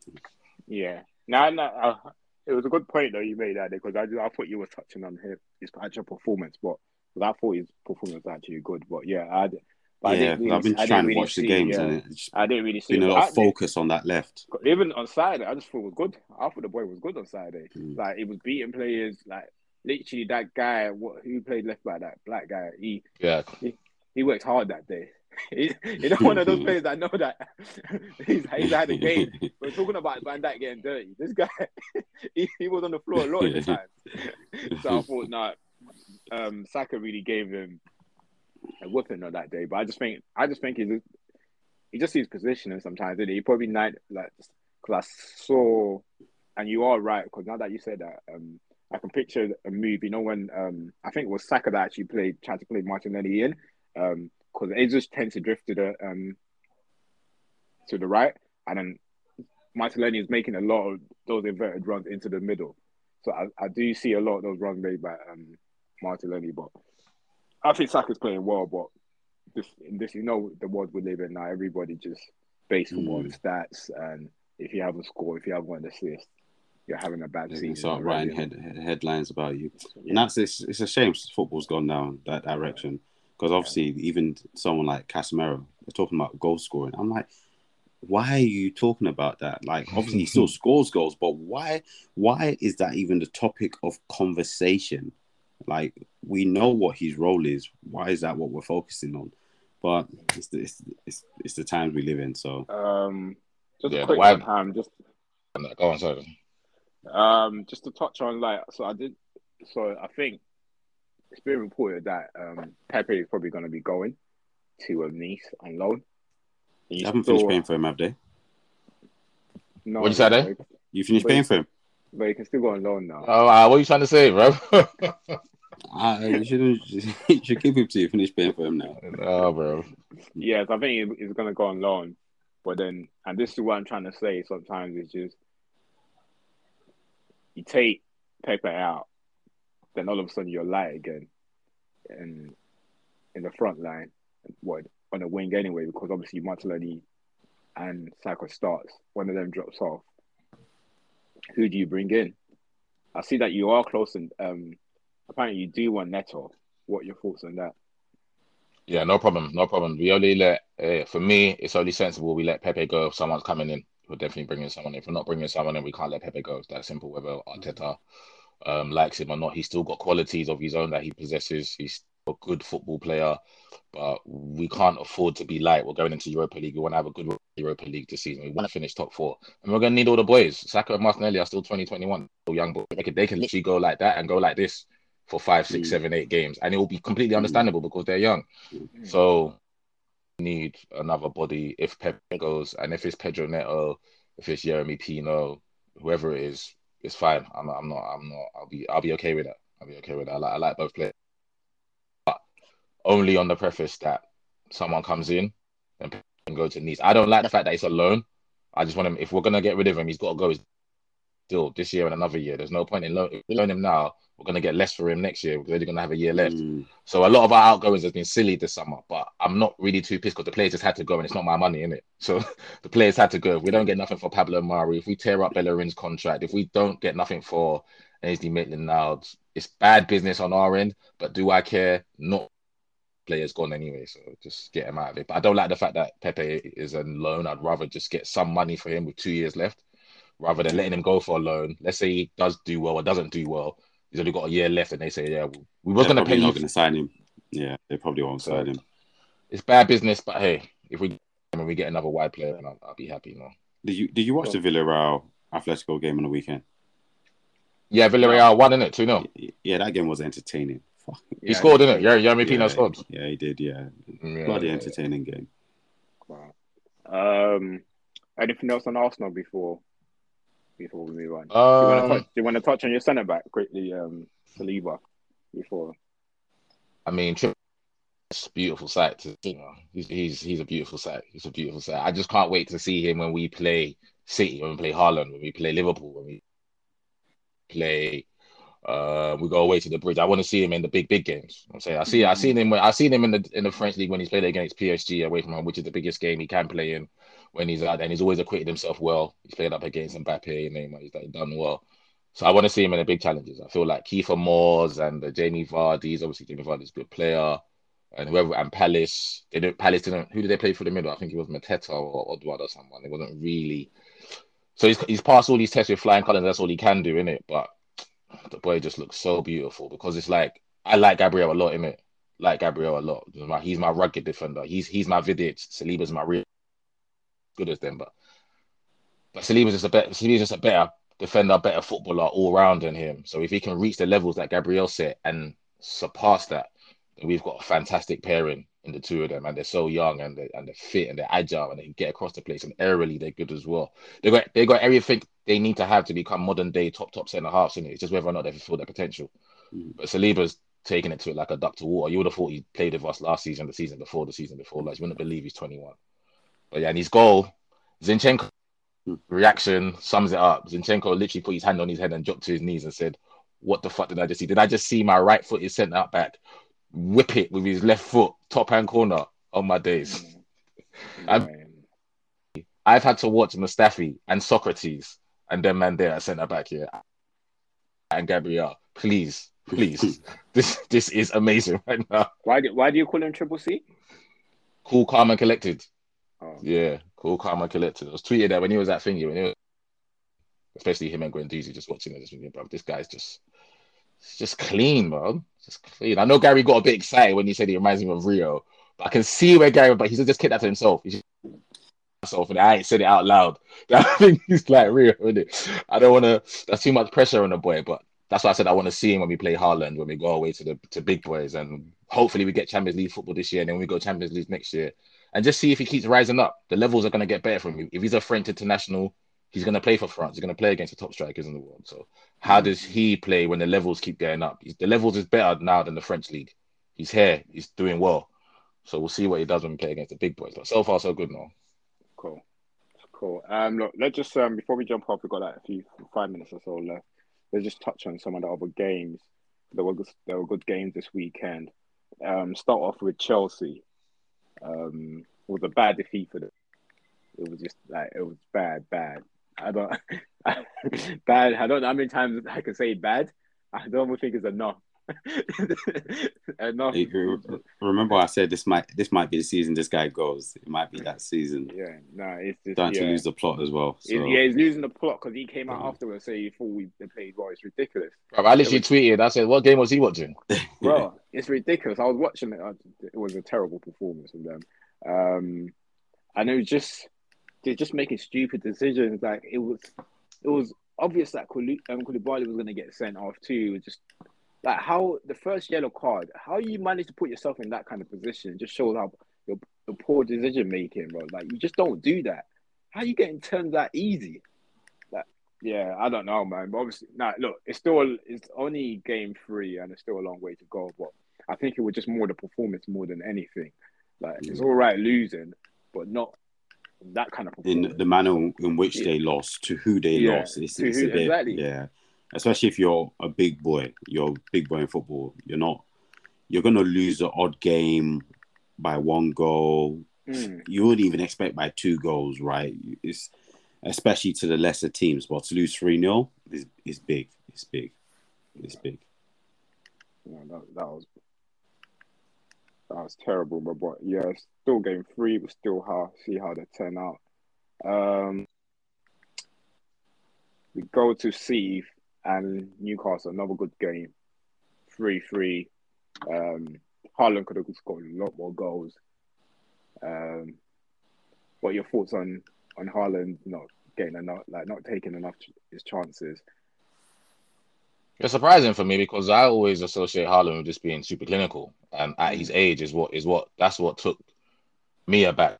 [SPEAKER 1] Yeah. Now, no, uh, it was a good point though you made that because I, I thought you were touching on his, his actual performance, but I thought his performance was actually good. But yeah, I, but I
[SPEAKER 2] yeah,
[SPEAKER 1] didn't really,
[SPEAKER 2] I've been
[SPEAKER 1] I didn't
[SPEAKER 2] trying to
[SPEAKER 1] really
[SPEAKER 2] watch the games
[SPEAKER 1] yeah.
[SPEAKER 2] and it's
[SPEAKER 1] I didn't really see
[SPEAKER 2] been a lot of focus on that left.
[SPEAKER 1] Even on Saturday, I just thought it was good. I thought the boy was good on Saturday.
[SPEAKER 2] Mm.
[SPEAKER 1] Like he was beating players. Like literally, that guy what who played left back, that black guy. He
[SPEAKER 3] Yeah,
[SPEAKER 1] he worked hard that day. He, you know, one of those players I know that he's, he's had a game. We're talking about Van Dijk getting dirty. This guy, he, he was on the floor a lot of the time. so I thought, nah, um, Saka really gave him a whooping on that day. But I just think, I just think he's, he just sees positioning sometimes. Didn't he? he probably night like because I saw, and you are right because now that you said that, um, I can picture a move. You know when um, I think it was Saka that actually played, tried to play Martinelli in, um, because it just tends to drift to the um to the right, and then Martinelli is making a lot of those inverted runs into the middle. So I, I do see a lot of those runs made by um, Martinelli, but I think Saka's playing well. But this, in this, you know, the world we live in now, everybody just based on
[SPEAKER 2] Mm.
[SPEAKER 1] on stats, and if you haven't scored, if you haven't assist, you're having a bad season.
[SPEAKER 2] start
[SPEAKER 1] already.
[SPEAKER 2] writing head, head- headlines about you.
[SPEAKER 1] Yeah.
[SPEAKER 2] And that's it's, it's a shame football's gone down that direction because obviously even someone like Casemiro, they're talking about goal scoring. I'm like, why are you talking about that? Like obviously he still scores goals, but why why is that even the topic of conversation? Like we know what his role is. Why is that what we're focusing on? But it's the, it's, it's, it's the times we live in. So
[SPEAKER 1] Um, just
[SPEAKER 3] Yeah,
[SPEAKER 1] a quick
[SPEAKER 3] wide-
[SPEAKER 1] one, Ham, just
[SPEAKER 3] go on, sorry.
[SPEAKER 1] Um, just to touch on like, so I did so I think it's been reported that um, Pepe is probably going to be going to um, Nice on loan.
[SPEAKER 2] You haven't finished paying for him, have they?
[SPEAKER 1] No,
[SPEAKER 3] What'd you say there?
[SPEAKER 2] You finished
[SPEAKER 1] But
[SPEAKER 2] paying for him?
[SPEAKER 1] but he can still go on loan now.
[SPEAKER 3] Oh, uh, what are you trying to say, bro?
[SPEAKER 2] Uh, you shouldn't. You should keep him to you finish paying for him now.
[SPEAKER 3] no, bro.
[SPEAKER 1] Yes, I think he's going to go on loan. But then, and this is what I'm trying to say. Sometimes it's just you take Pepe out, then all of a sudden you're light again, and in the front line, what on the wing anyway, because obviously Martinelli and Saka starts. One of them drops off. Who do you bring in? I see that you are close, and um, apparently you do want Neto. What are your thoughts on that?
[SPEAKER 3] Yeah, no problem, no problem. We only let, uh, for me, it's only sensible we let Pepe go if someone's coming in. We're definitely bringing someone in. If we're not bringing someone in, we can't let Pepe go. It's that simple. Whether Arteta um, likes him or not, he's still got qualities of his own that he possesses. He's a good football player, but we can't afford to be light. We're going into Europa League. We want to have a good Europa League this season. We want to finish top four, and we're going to need all the boys. Saka and Martinelli are still 2021, still young boys. They can, they can literally go like that and go like this for five, six,
[SPEAKER 2] Mm.
[SPEAKER 3] seven, eight games, and it will be completely
[SPEAKER 2] Mm.
[SPEAKER 3] understandable because they're young.
[SPEAKER 1] Mm.
[SPEAKER 3] So need another body if Pep goes, and if it's Pedro Neto, if it's Jeremy Pino, whoever it is, it's fine. I'm, I'm not. I'm not. I'll be. I'll be okay with that. I'll be okay with that. I like. I like both players, but only on the preface that someone comes in and go to Nice. I don't like the fact that it's a loan. I just want him. If we're gonna get rid of him, he's got to go. Still this year and another year. There's no point in loan. If we loan him now, we're gonna get less for him next year. We're only gonna have a year left.
[SPEAKER 2] Mm,
[SPEAKER 3] So a lot of our outgoings has been silly this summer, but I'm not really too pissed because the players just had to go and it's not my money, in it. So the players had to go. If we don't get nothing for Pablo Mari, if we tear up Bellerin's contract, if we don't get nothing for Ainsley Maitland now, it's bad business on our end. But do I care? Not players gone anyway, so just get him out of it. But I don't like the fact that Pepe is a loan. I'd rather just get some money for him with two years left, rather than letting him go for a loan. Let's say he does do well or doesn't do well. He's only got a year left, and they say, "Yeah, we we were
[SPEAKER 2] they're
[SPEAKER 3] going to
[SPEAKER 2] probably
[SPEAKER 3] pay you
[SPEAKER 2] not going to sign him. Yeah, they probably won't
[SPEAKER 3] So-
[SPEAKER 2] sign him.
[SPEAKER 3] it's bad business, but hey, if we and we get another wide player, then I'll, I'll be happy. No.
[SPEAKER 2] Did you Did you watch the Villarreal Atletico game on the weekend?
[SPEAKER 3] Yeah, Villarreal won in it two 0
[SPEAKER 2] Yeah, that game was entertaining. Fuck.
[SPEAKER 3] He scored in it. Yeah, Jeremy Pino
[SPEAKER 2] yeah,
[SPEAKER 3] scored.
[SPEAKER 2] Yeah, he did. Yeah,
[SPEAKER 3] Yeah,
[SPEAKER 2] bloody
[SPEAKER 3] yeah.
[SPEAKER 2] entertaining game.
[SPEAKER 1] Wow. Um, anything else on Arsenal before before we move on? do, you want to
[SPEAKER 3] Um,
[SPEAKER 1] touch, do you want to touch on your centre back quickly, um, Saliba, before?
[SPEAKER 3] I mean, it's a beautiful sight. To, you know, he's, he's he's a beautiful sight. He's a beautiful sight. I just can't wait to see him when we play City, when we play Haaland, when we play Liverpool, when we play. Uh, we go away to the bridge. I want to see him in the big, big games. I'm saying I see, I seen him. When, I seen him in the in the French league when he's played against PSG away from home, which is the biggest game he can play in. When he's out there, and he's always acquitted himself well. He's played up against Mbappe and Neymar. He's done- well. So I want to see him in the big challenges. I feel like Kiefer Moores and uh, Jamie Vardy's obviously Jamie Vardy's a good player, and whoever and Palace. They didn't Palace didn't. Who did they play for the middle? I think it was Mateta or Edouard or someone. It wasn't really. So he's he's passed all these tests with flying colours. That's all he can do, in it. But the boy just looks so beautiful because it's like I like Gabriel a lot, innit? Like Gabriel a lot. He's my, he's my rugged defender. He's he's my Vidic. Saliba's my real good as them, but but Saliba's just a better. Saliba's just a better defender, better footballer all round than him. So if he can reach the levels that Gabriel set and surpass that, then we've got a fantastic pairing in the two of them. And they're so young and they and they're fit and they're agile and they can get across the place and aerially they're good as well. They got they got everything they need to have to become modern day top top centre halves. In it, it's just whether or not they fulfill their potential.
[SPEAKER 2] Mm.
[SPEAKER 3] But Saliba's taking it to it like a duck to water. You would have thought he played with us last season, the season before, the season before. Like you wouldn't believe he's 21. But yeah, and his goal, Zinchenko
[SPEAKER 2] Hmm.
[SPEAKER 3] reaction sums it up. Zinchenko literally put his hand on his head and dropped to his knees and said, What the fuck did I just see? Did I just see my right foot is sent out back, whip it with his left foot, top hand corner on my days? I'm-
[SPEAKER 1] Right.
[SPEAKER 3] I've had to watch Mustafi and Socrates and then man there at centre back here. And Gabriel, please, please. this this is amazing right now.
[SPEAKER 1] Why do why do you call him Triple C?
[SPEAKER 3] Cool, calm, and collected.
[SPEAKER 1] Oh,
[SPEAKER 3] Yeah, cool, calm, and collected. I was tweeted that when he was that thingy, when he was, especially him and Guendouzi just watching it, just thinking, bro, this guy's just, just clean, bro. Just clean. I know Gary got a bit excited when he said he reminds him of Rio, but I can see where Gary, but he's just kept that to himself. He's just and I ain't said it out loud. I think he's like Rio, isn't it? I don't want to. That's too much pressure on the boy, but that's why I said I want to see him when we play Haaland when we go away to the to big boys, and hopefully we get Champions League football this year, and then we go Champions League next year, and just see if he keeps rising up. The levels are going to get better from him. If he's a French international, he's going to play for France. He's going to play against the top strikers in the world. So how does he play when the levels keep going up? The levels is better now than the French league. He's here. He's doing well. So we'll see what he does when we play against the big boys. But so far, so good now.
[SPEAKER 1] Cool. Cool. Um, look, let's just um before we jump off, we've got like a few five minutes or so left. Let's just touch on some of the other games. There were there were good games this weekend. Um, start off with Chelsea. Um, it was a bad defeat for them. It was just like it was bad, bad. I don't bad. I don't know how many times I can say bad. I don't think it's enough. enough.
[SPEAKER 2] remember, I said this might this might be the season this guy goes. It might be that season.
[SPEAKER 1] Yeah, no, it's just
[SPEAKER 2] starting
[SPEAKER 1] yeah.
[SPEAKER 2] to lose the plot as well. So.
[SPEAKER 1] yeah, he's losing the plot because he came out afterwards saying he thought we played well. It's ridiculous.
[SPEAKER 3] Bro, I literally tweeted. I said, "What game was he watching?"
[SPEAKER 1] Bro, it's ridiculous. I was watching it. It was a terrible performance from them. Um, and it was just they're just making stupid decisions. Like it was, it was obvious that um, Koulibaly was going to get sent off too. It was just like how the first yellow card, how you manage to put yourself in that kind of position just shows how your, your poor decision making, bro. Like you just don't do that. How you getting turned that easy? Like, yeah, I don't know, man. But obviously, nah, look, it's still it's only game three and it's still a long way to go. But I think it was just more the performance more than anything. Like it's all right losing, but not that kind of
[SPEAKER 2] in the manner in which yeah. they lost to who they yeah. lost. It's, it's who, a bit, exactly. yeah especially if you're a big boy, you're a big boy in football. You're not. You're gonna lose an odd game by one goal. Mm. You wouldn't even expect by two goals, right? It's especially to the lesser teams. But to lose three 0 is is big. It's big. It's big.
[SPEAKER 1] Yeah, that, that was that was terrible, but, but yeah, still game three. But still how see how they turn out. Um, we go to see and Newcastle, another good game. 3 3. Um, Haaland could have scored a lot more goals. Um, what are your thoughts on on Haaland not getting enough, like not taking enough his chances?
[SPEAKER 3] It's surprising for me because I always associate Haaland with just being super clinical, and at his age is what is what that's what took me aback.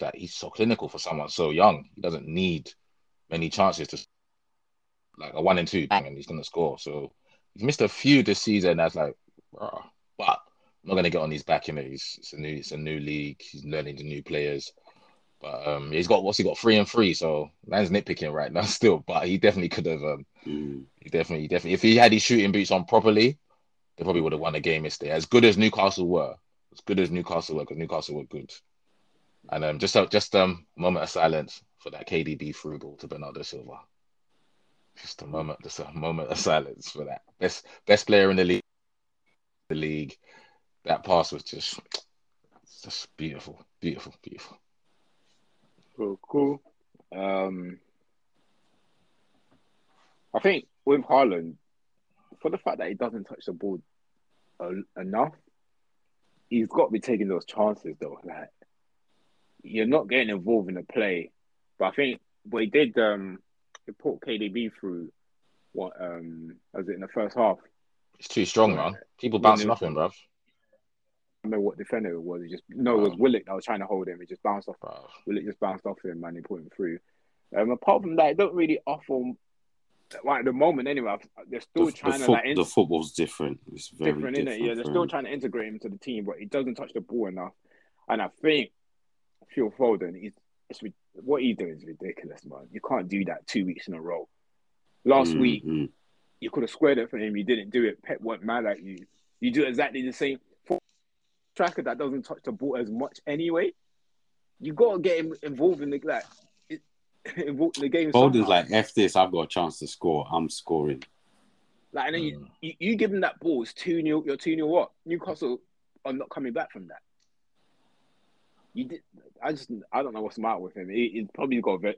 [SPEAKER 3] That he's so clinical for someone so young. He doesn't need many chances to like a one and two, and he's gonna score. So he's missed a few this season. That's like, but I'm not gonna get on his back. You know, he's it's a new it's a new league. He's learning the new players. But um, he's got what's he got three and three, so man's nitpicking right now still. But he definitely could have. Um, mm. He definitely, definitely, if he had his shooting boots on properly, they probably would have won the game yesterday. As good as Newcastle were, as good as Newcastle were, because Newcastle were good. And um, just just um, moment of silence for that KDB through ball to Bernardo Silva. Just a moment, just a moment of silence for that. Best best player in the league. The league. That pass was just just beautiful, beautiful, beautiful.
[SPEAKER 1] Cool, cool. Um, I think with Haaland, for the fact that he doesn't touch the ball enough, he's got to be taking those chances though. Like you're not getting involved in the play, but I think what he did um it put KDB through what um was it in the first half.
[SPEAKER 3] It's too strong, man. People bouncing off him, bruv.
[SPEAKER 1] I remember what defender it was. It just no, it was Willock that was trying to hold him. It just bounced off. Bro. Willock just bounced off him, and he put him through. Um, apart from that, it don't really offer. Like at the moment, anyway, they're still
[SPEAKER 2] the,
[SPEAKER 1] trying
[SPEAKER 2] the
[SPEAKER 1] to like.
[SPEAKER 2] the football's different. It's very different, different
[SPEAKER 1] it? Yeah, they're still trying to integrate him to the team, but he doesn't touch the ball enough. And I think Phil Foden, he's it's what he's doing is ridiculous, man. You can't do that two weeks in a row. Last mm-hmm. week, you could have squared it for him. You didn't do it. Pep went mad at you. You do exactly the same. For tracker that doesn't touch the ball as much anyway. You got to get him involved in the like involved in the game.
[SPEAKER 2] Foden's like, "F this! I've got a chance to score. I'm scoring."
[SPEAKER 1] Like, and then mm. you, you, you give him that ball. It's two 0 You're two 0 What Newcastle are not coming back from that you did. I just I don't know what's the matter with him. He, he's probably got a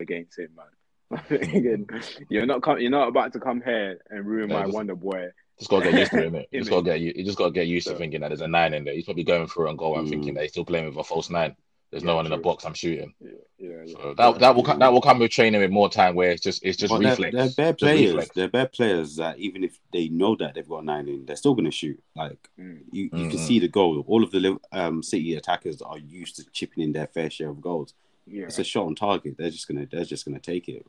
[SPEAKER 1] against him, man. Again, you're not come, you're not about to come here and ruin yeah, my just, Wonder Boy.
[SPEAKER 3] Just gotta get used to it, You just gotta get you, you just gotta get used so, to thinking that there's a nine in there. He's probably going through and going and mm. thinking that he's still playing with a false nine. There's
[SPEAKER 1] Yeah,
[SPEAKER 3] no one in the box. I'm shooting.
[SPEAKER 1] Yeah, yeah, yeah.
[SPEAKER 3] So that that will that will come with training with more time where it's just it's just
[SPEAKER 2] But they're,
[SPEAKER 3] reflex.
[SPEAKER 2] they're bare
[SPEAKER 3] Just
[SPEAKER 2] players.
[SPEAKER 3] reflex.
[SPEAKER 2] They're bad players that even if they know that they've got nine in, they're still going to shoot. Like
[SPEAKER 1] Mm.
[SPEAKER 2] you, you can
[SPEAKER 3] Mhm.
[SPEAKER 2] see the goal. All of the um, City attackers are used to chipping in their fair share of goals.
[SPEAKER 1] yeah.
[SPEAKER 2] It's a shot on target. They're just gonna they're just gonna take it.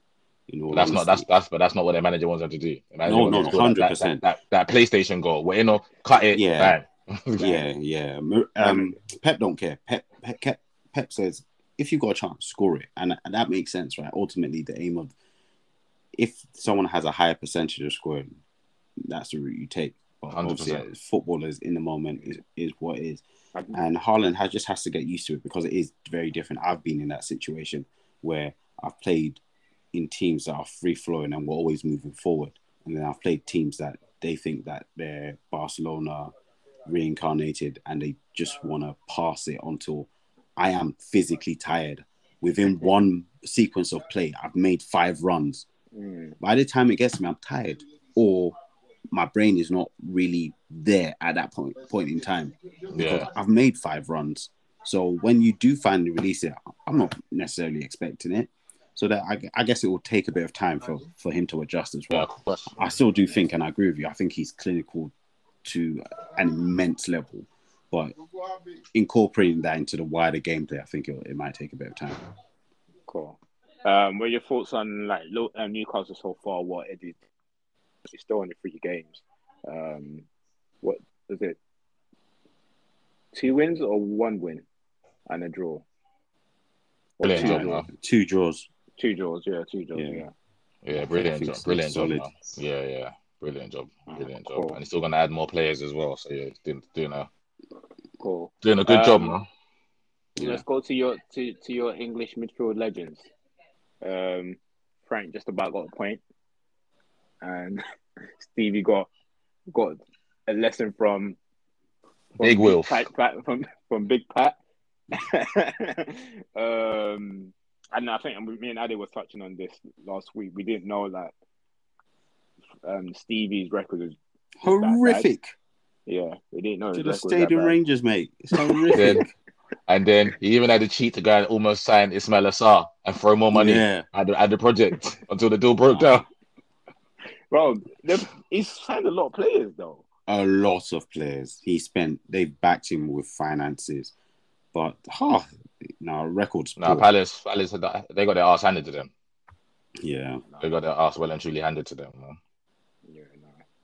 [SPEAKER 2] You know,
[SPEAKER 3] But that's not that's that's but that's not what their manager wants them to do. The
[SPEAKER 2] No, no,
[SPEAKER 3] them to score that-
[SPEAKER 2] 100%.
[SPEAKER 3] That, that, that PlayStation goal, where you know, cut it,
[SPEAKER 2] Yeah.
[SPEAKER 3] bang.
[SPEAKER 2] yeah, yeah. Um, Pep don't care. Pep, Pep, Pep, Pep says if you've got a chance, score it, and, and that makes sense, right? Ultimately, the aim of if someone has a higher percentage of scoring, that's the route you take. But
[SPEAKER 3] 100%.
[SPEAKER 2] obviously, footballers in the moment is, is what it is, and Haaland has just has to get used to it because it is very different. I've been in that situation where I've played in teams that are free flowing and we're always moving forward, and then I've played teams that they think that they're Barcelona reincarnated and they just want to pass it until I am physically tired. Within one sequence of play, I've made five runs.
[SPEAKER 1] Mm.
[SPEAKER 2] By the time it gets to me, I'm tired, or my brain is not really there at that point point in time because
[SPEAKER 3] Yeah.
[SPEAKER 2] I've made five runs. So when you do finally release it, I'm not necessarily expecting it. So that I, I guess it will take a bit of time for, for him to adjust as well.
[SPEAKER 3] of course.
[SPEAKER 2] I still do think, and I agree with you. I think he's clinical to an immense level, but incorporating that into the wider gameplay, I think it, it might take a bit of time.
[SPEAKER 1] Cool. Um, what are your thoughts on like Newcastle so far? What it did? It's still only three games. Um, what is it? Two wins or one win and a draw? Or
[SPEAKER 3] Brilliant
[SPEAKER 1] two,
[SPEAKER 3] job,
[SPEAKER 1] draws?
[SPEAKER 2] Two draws.
[SPEAKER 1] two draws, yeah, two draws,
[SPEAKER 2] Yeah.
[SPEAKER 1] yeah.
[SPEAKER 3] Yeah, brilliant job.
[SPEAKER 2] so.
[SPEAKER 3] Brilliant job,
[SPEAKER 2] Solid.
[SPEAKER 3] man. Yeah, yeah. Brilliant job. Brilliant job.
[SPEAKER 1] Cool.
[SPEAKER 3] And he's still gonna add more players as well. So yeah, doing doing a
[SPEAKER 1] Cool.
[SPEAKER 3] doing a good job,
[SPEAKER 1] Um,
[SPEAKER 3] man. Yeah.
[SPEAKER 1] Let's go to your to, to your English midfield legends. Um, Frank just about got a point, and Stevie got got a lesson from, from
[SPEAKER 3] Big Wilf.
[SPEAKER 1] Pat, Pat- from from Big Pat. um, and I think me and Adi were touching on this last week. We didn't know that um, Stevie's record was that bad.
[SPEAKER 2] Horrific.
[SPEAKER 1] Yeah. We didn't know
[SPEAKER 2] To the
[SPEAKER 1] record was that
[SPEAKER 2] Stadium. Rangers, mate. It's horrific.
[SPEAKER 3] Then, and then he even had to cheat to go and almost sign Ismaila Sarr and throw more money
[SPEAKER 2] Yeah.
[SPEAKER 3] at, the, at the project until the deal broke down.
[SPEAKER 1] Bro, he's signed a lot of players though.
[SPEAKER 2] A lot of players. He spent, they backed him with finances. But, oh, no, records.
[SPEAKER 3] Now Palace, Palace, had they got their ass handed to them.
[SPEAKER 2] Yeah.
[SPEAKER 3] They got their ass well and truly handed to them, man.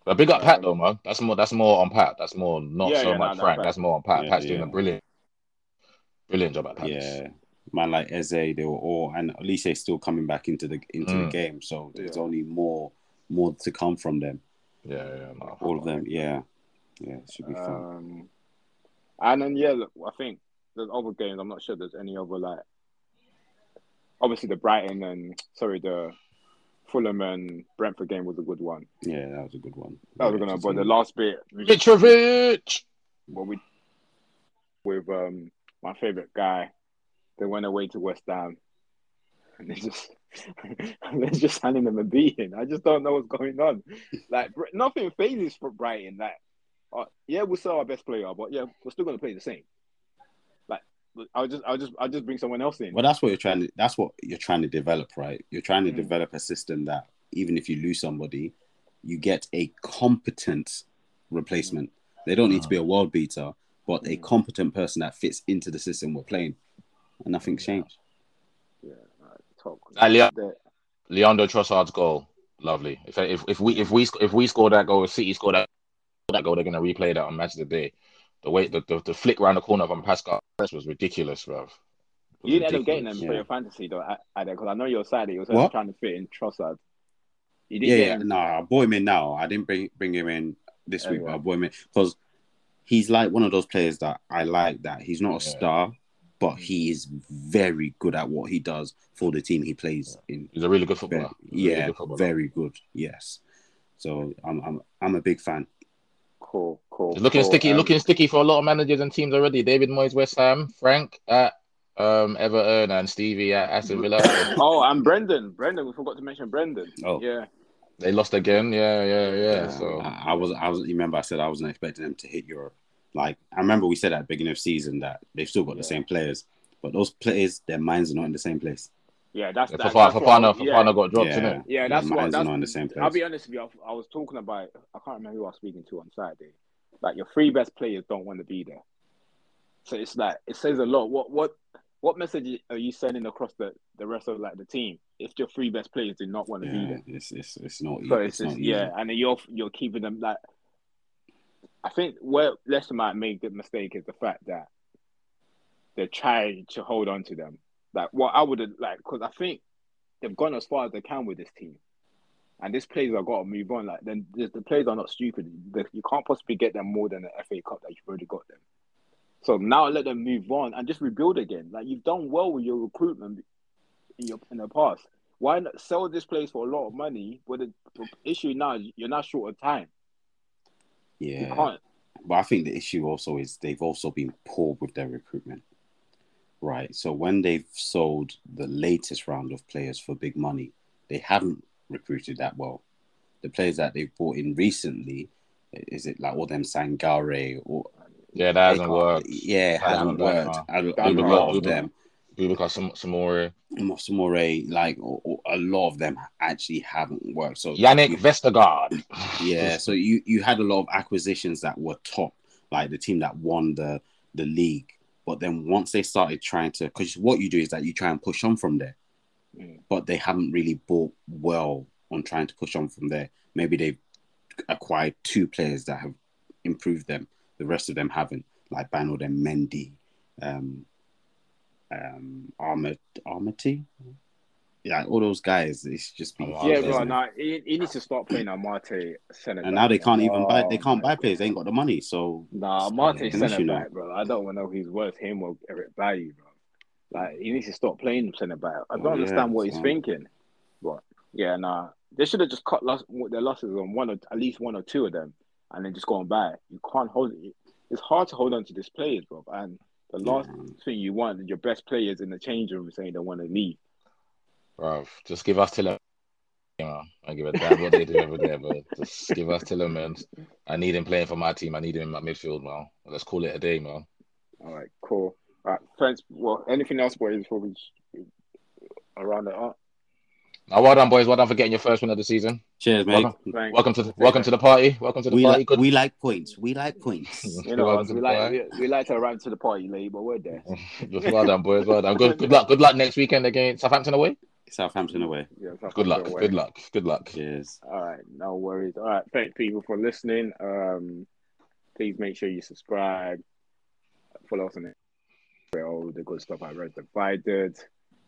[SPEAKER 1] Yeah.
[SPEAKER 3] But big up Pat
[SPEAKER 1] Um,
[SPEAKER 3] though, man. That's more. That's more on Pat. That's more not
[SPEAKER 1] Yeah,
[SPEAKER 3] so
[SPEAKER 1] yeah,
[SPEAKER 3] much
[SPEAKER 1] no, no,
[SPEAKER 3] Frank.
[SPEAKER 1] Pat.
[SPEAKER 3] That's more on Pat.
[SPEAKER 2] Yeah,
[SPEAKER 3] Pat's doing a brilliant, brilliant job at Palace.
[SPEAKER 2] Yeah. Man like Eze, they were all, and Olise still coming back into the into the
[SPEAKER 3] Mm.
[SPEAKER 2] game. So there's
[SPEAKER 1] Yeah.
[SPEAKER 2] only more more to come from them.
[SPEAKER 3] yeah, yeah. no,
[SPEAKER 2] All of them. Yeah. Yeah. It should be fun.
[SPEAKER 1] Um, and then yeah, look, I think there's other games. I'm not sure there's any other like. Obviously, the Brighton and sorry, the Fulham and Brentford game was a good one.
[SPEAKER 2] Yeah, that was a good one.
[SPEAKER 1] That was a good one. But the last bit,
[SPEAKER 3] Mitrovic.
[SPEAKER 1] what we with um my favorite guy, they went away to West Ham, and they just they're just handing them a beating. I just don't know what's going on. Like nothing phases for Brighton. Like, uh, yeah, we'll sell our best player, but yeah, we're still gonna play the same. Like, I'll just, I'll just, I'll just bring someone else in.
[SPEAKER 2] Well, that's what you're trying to. That's what you're trying to develop, right? You're trying to
[SPEAKER 1] Mm.
[SPEAKER 2] develop a system that even if you lose somebody, you get a competent replacement. They don't need to be a world beater, but a
[SPEAKER 1] Mm.
[SPEAKER 2] competent person that fits into the system we're playing, and nothing's changed.
[SPEAKER 1] Yeah, alright, talk.
[SPEAKER 3] Leo-
[SPEAKER 1] The-
[SPEAKER 3] Leandro Trossard's goal, lovely. If if if we if we if we score that goal, if City score that that goal, they're gonna replay that on Match of the Day. The way the the, the flick around the corner from Pascal was ridiculous, bro.
[SPEAKER 1] You didn't end up getting them
[SPEAKER 2] Yeah.
[SPEAKER 1] for your fantasy though, because I know you're sad. You was
[SPEAKER 2] What?
[SPEAKER 1] trying to fit in Trossard. You didn't
[SPEAKER 2] Yeah, yeah.
[SPEAKER 1] him.
[SPEAKER 2] No, I brought him in now. I didn't bring bring him in this week, but
[SPEAKER 1] yeah.
[SPEAKER 2] I brought him in because he's like one of those players that I like. That he's not a
[SPEAKER 3] Yeah.
[SPEAKER 2] star, but mm. he is very good at what he does for the team he plays in.
[SPEAKER 3] He's a really good footballer. He's a really
[SPEAKER 2] yeah,
[SPEAKER 3] good footballer.
[SPEAKER 2] very good. Yes. So I'm I'm I'm a big fan.
[SPEAKER 1] Cool, cool.
[SPEAKER 3] It's looking
[SPEAKER 1] cool.
[SPEAKER 3] sticky,
[SPEAKER 1] Um,
[SPEAKER 3] looking sticky for a lot of managers and teams already. David Moyes, West Ham, Frank at um, Everton, and Stevie at Aston Villa.
[SPEAKER 1] Oh, and Brendan. Brendan, we forgot to mention Brendan.
[SPEAKER 2] Oh.
[SPEAKER 1] Yeah.
[SPEAKER 3] they lost again. Yeah, yeah, yeah.
[SPEAKER 2] Uh,
[SPEAKER 3] So
[SPEAKER 2] I, I was I was you remember I said I wasn't expecting them to hit Europe. Like I remember we said at the beginning of season that they've still got the same players, but those players, their minds are not in the same place.
[SPEAKER 1] Yeah, that's
[SPEAKER 3] Yeah,
[SPEAKER 1] that,
[SPEAKER 3] Fofana,
[SPEAKER 1] that's what I
[SPEAKER 3] Fofana,
[SPEAKER 1] was- yeah.
[SPEAKER 3] Fofana got dropped,
[SPEAKER 2] Yeah.
[SPEAKER 3] innit?
[SPEAKER 1] Yeah,
[SPEAKER 2] Their
[SPEAKER 1] that's what.
[SPEAKER 2] minds are
[SPEAKER 1] That's,
[SPEAKER 2] not in the same
[SPEAKER 1] I'll be honest with you. I, I was talking about. I can't remember who I was speaking to on Saturday. Like your three best players don't want to be there. So it's like it says a lot. What what what message are you sending across the, the rest of like the team if your three best players do not want to be there?
[SPEAKER 2] it's it's it's not.
[SPEAKER 1] So
[SPEAKER 2] e-
[SPEAKER 1] it's, just
[SPEAKER 2] easy.
[SPEAKER 1] yeah, and you're you're keeping them like. I think where Leicester might make the mistake is the fact that they're trying to hold on to them. Like what I would have like because I think they've gone as far as they can with this team, and these players have got to move on. Like then the, the players are not stupid. The- you can't possibly get them more than the FA Cup that you've already got them. So now let them move on and just rebuild again. Like you've done well with your recruitment in your in the past. Why not sell this place for a lot of money? But the, the issue now is you're not short of time.
[SPEAKER 2] Yeah.
[SPEAKER 1] You can't.
[SPEAKER 2] but I think the issue also is they've also been poor with their recruitment. Right. So when they've sold the latest round of players for big money, they haven't recruited that well. The players that they've bought in recently, is it like all them Sangare or
[SPEAKER 3] Yeah, that hasn't worked.
[SPEAKER 2] Yeah,
[SPEAKER 3] That
[SPEAKER 2] hasn't worked.
[SPEAKER 3] no.
[SPEAKER 2] A, a lot of them,
[SPEAKER 3] Bubaka Sam- Samori,
[SPEAKER 2] Moore, like or, or a lot of them actually haven't worked. So Jannik
[SPEAKER 3] Vestergaard.
[SPEAKER 2] Yeah, so you you had a lot of acquisitions that were top, like the team that won the the league. But then once they started trying to, because what you do is that you try and push on from there,
[SPEAKER 1] Mm.
[SPEAKER 2] but they haven't really bought well on trying to push on from there. Maybe they've acquired two players that have improved them. The rest of them haven't, like Banold and Mendy, um, um, Amartey, Yeah, all those guys. It's just been
[SPEAKER 3] Oh,
[SPEAKER 1] Yeah, bro. Now he, he needs to start playing Amartey centre.
[SPEAKER 2] and now they can't even buy. They
[SPEAKER 1] Oh,
[SPEAKER 2] can't buy players. They ain't got the money. So
[SPEAKER 1] Nah,
[SPEAKER 2] an
[SPEAKER 1] centre back, bro. I don't know who's worth him or Eric Bailly, bro. Like he needs to stop playing centre back. I don't
[SPEAKER 2] Oh, yeah,
[SPEAKER 1] understand what he's thinking. But yeah, nah, they should have just cut loss, their losses on one or at least one or two of them, and then just gone back. You can't hold it. It's hard to hold on to these players, bro. And the last
[SPEAKER 2] Yeah.
[SPEAKER 1] thing you want is your best players in the change room saying they want to leave.
[SPEAKER 3] Bruv, just give us Tiller. You know, I give a damn what they do over there, but just give us Tielemans. I need him playing for my team. I need him in my midfield, man. Let's call it a day, man.
[SPEAKER 1] All right, cool. All right, thanks. Well, anything else, boys, before we just around it up?
[SPEAKER 3] Now, well done, boys. Well done for getting your first win of the season.
[SPEAKER 2] cheers, mate.
[SPEAKER 3] Welcome,
[SPEAKER 1] Thanks.
[SPEAKER 3] welcome to the, welcome to the party. Welcome to the
[SPEAKER 2] We
[SPEAKER 3] party.
[SPEAKER 2] like
[SPEAKER 3] Good.
[SPEAKER 2] we like points. We like points.
[SPEAKER 1] You know,
[SPEAKER 3] Welcome
[SPEAKER 1] us,
[SPEAKER 3] to
[SPEAKER 1] we like we, we like to arrive to the party late, but we're there.
[SPEAKER 3] well done, boys. Well done. Good, good luck. Good luck next weekend against Southampton away.
[SPEAKER 2] Southampton away.
[SPEAKER 1] Yeah, so
[SPEAKER 3] Good luck.
[SPEAKER 1] don't.
[SPEAKER 3] Good luck. Good luck.
[SPEAKER 2] Cheers.
[SPEAKER 1] All right, no worries. All right, thank people for listening. Um, please make sure you subscribe, follow us on it. All the good stuff I read divided,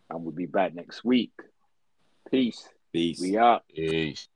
[SPEAKER 1] and we'll be back next week. Peace.
[SPEAKER 2] Peace.
[SPEAKER 1] We out.
[SPEAKER 3] Peace.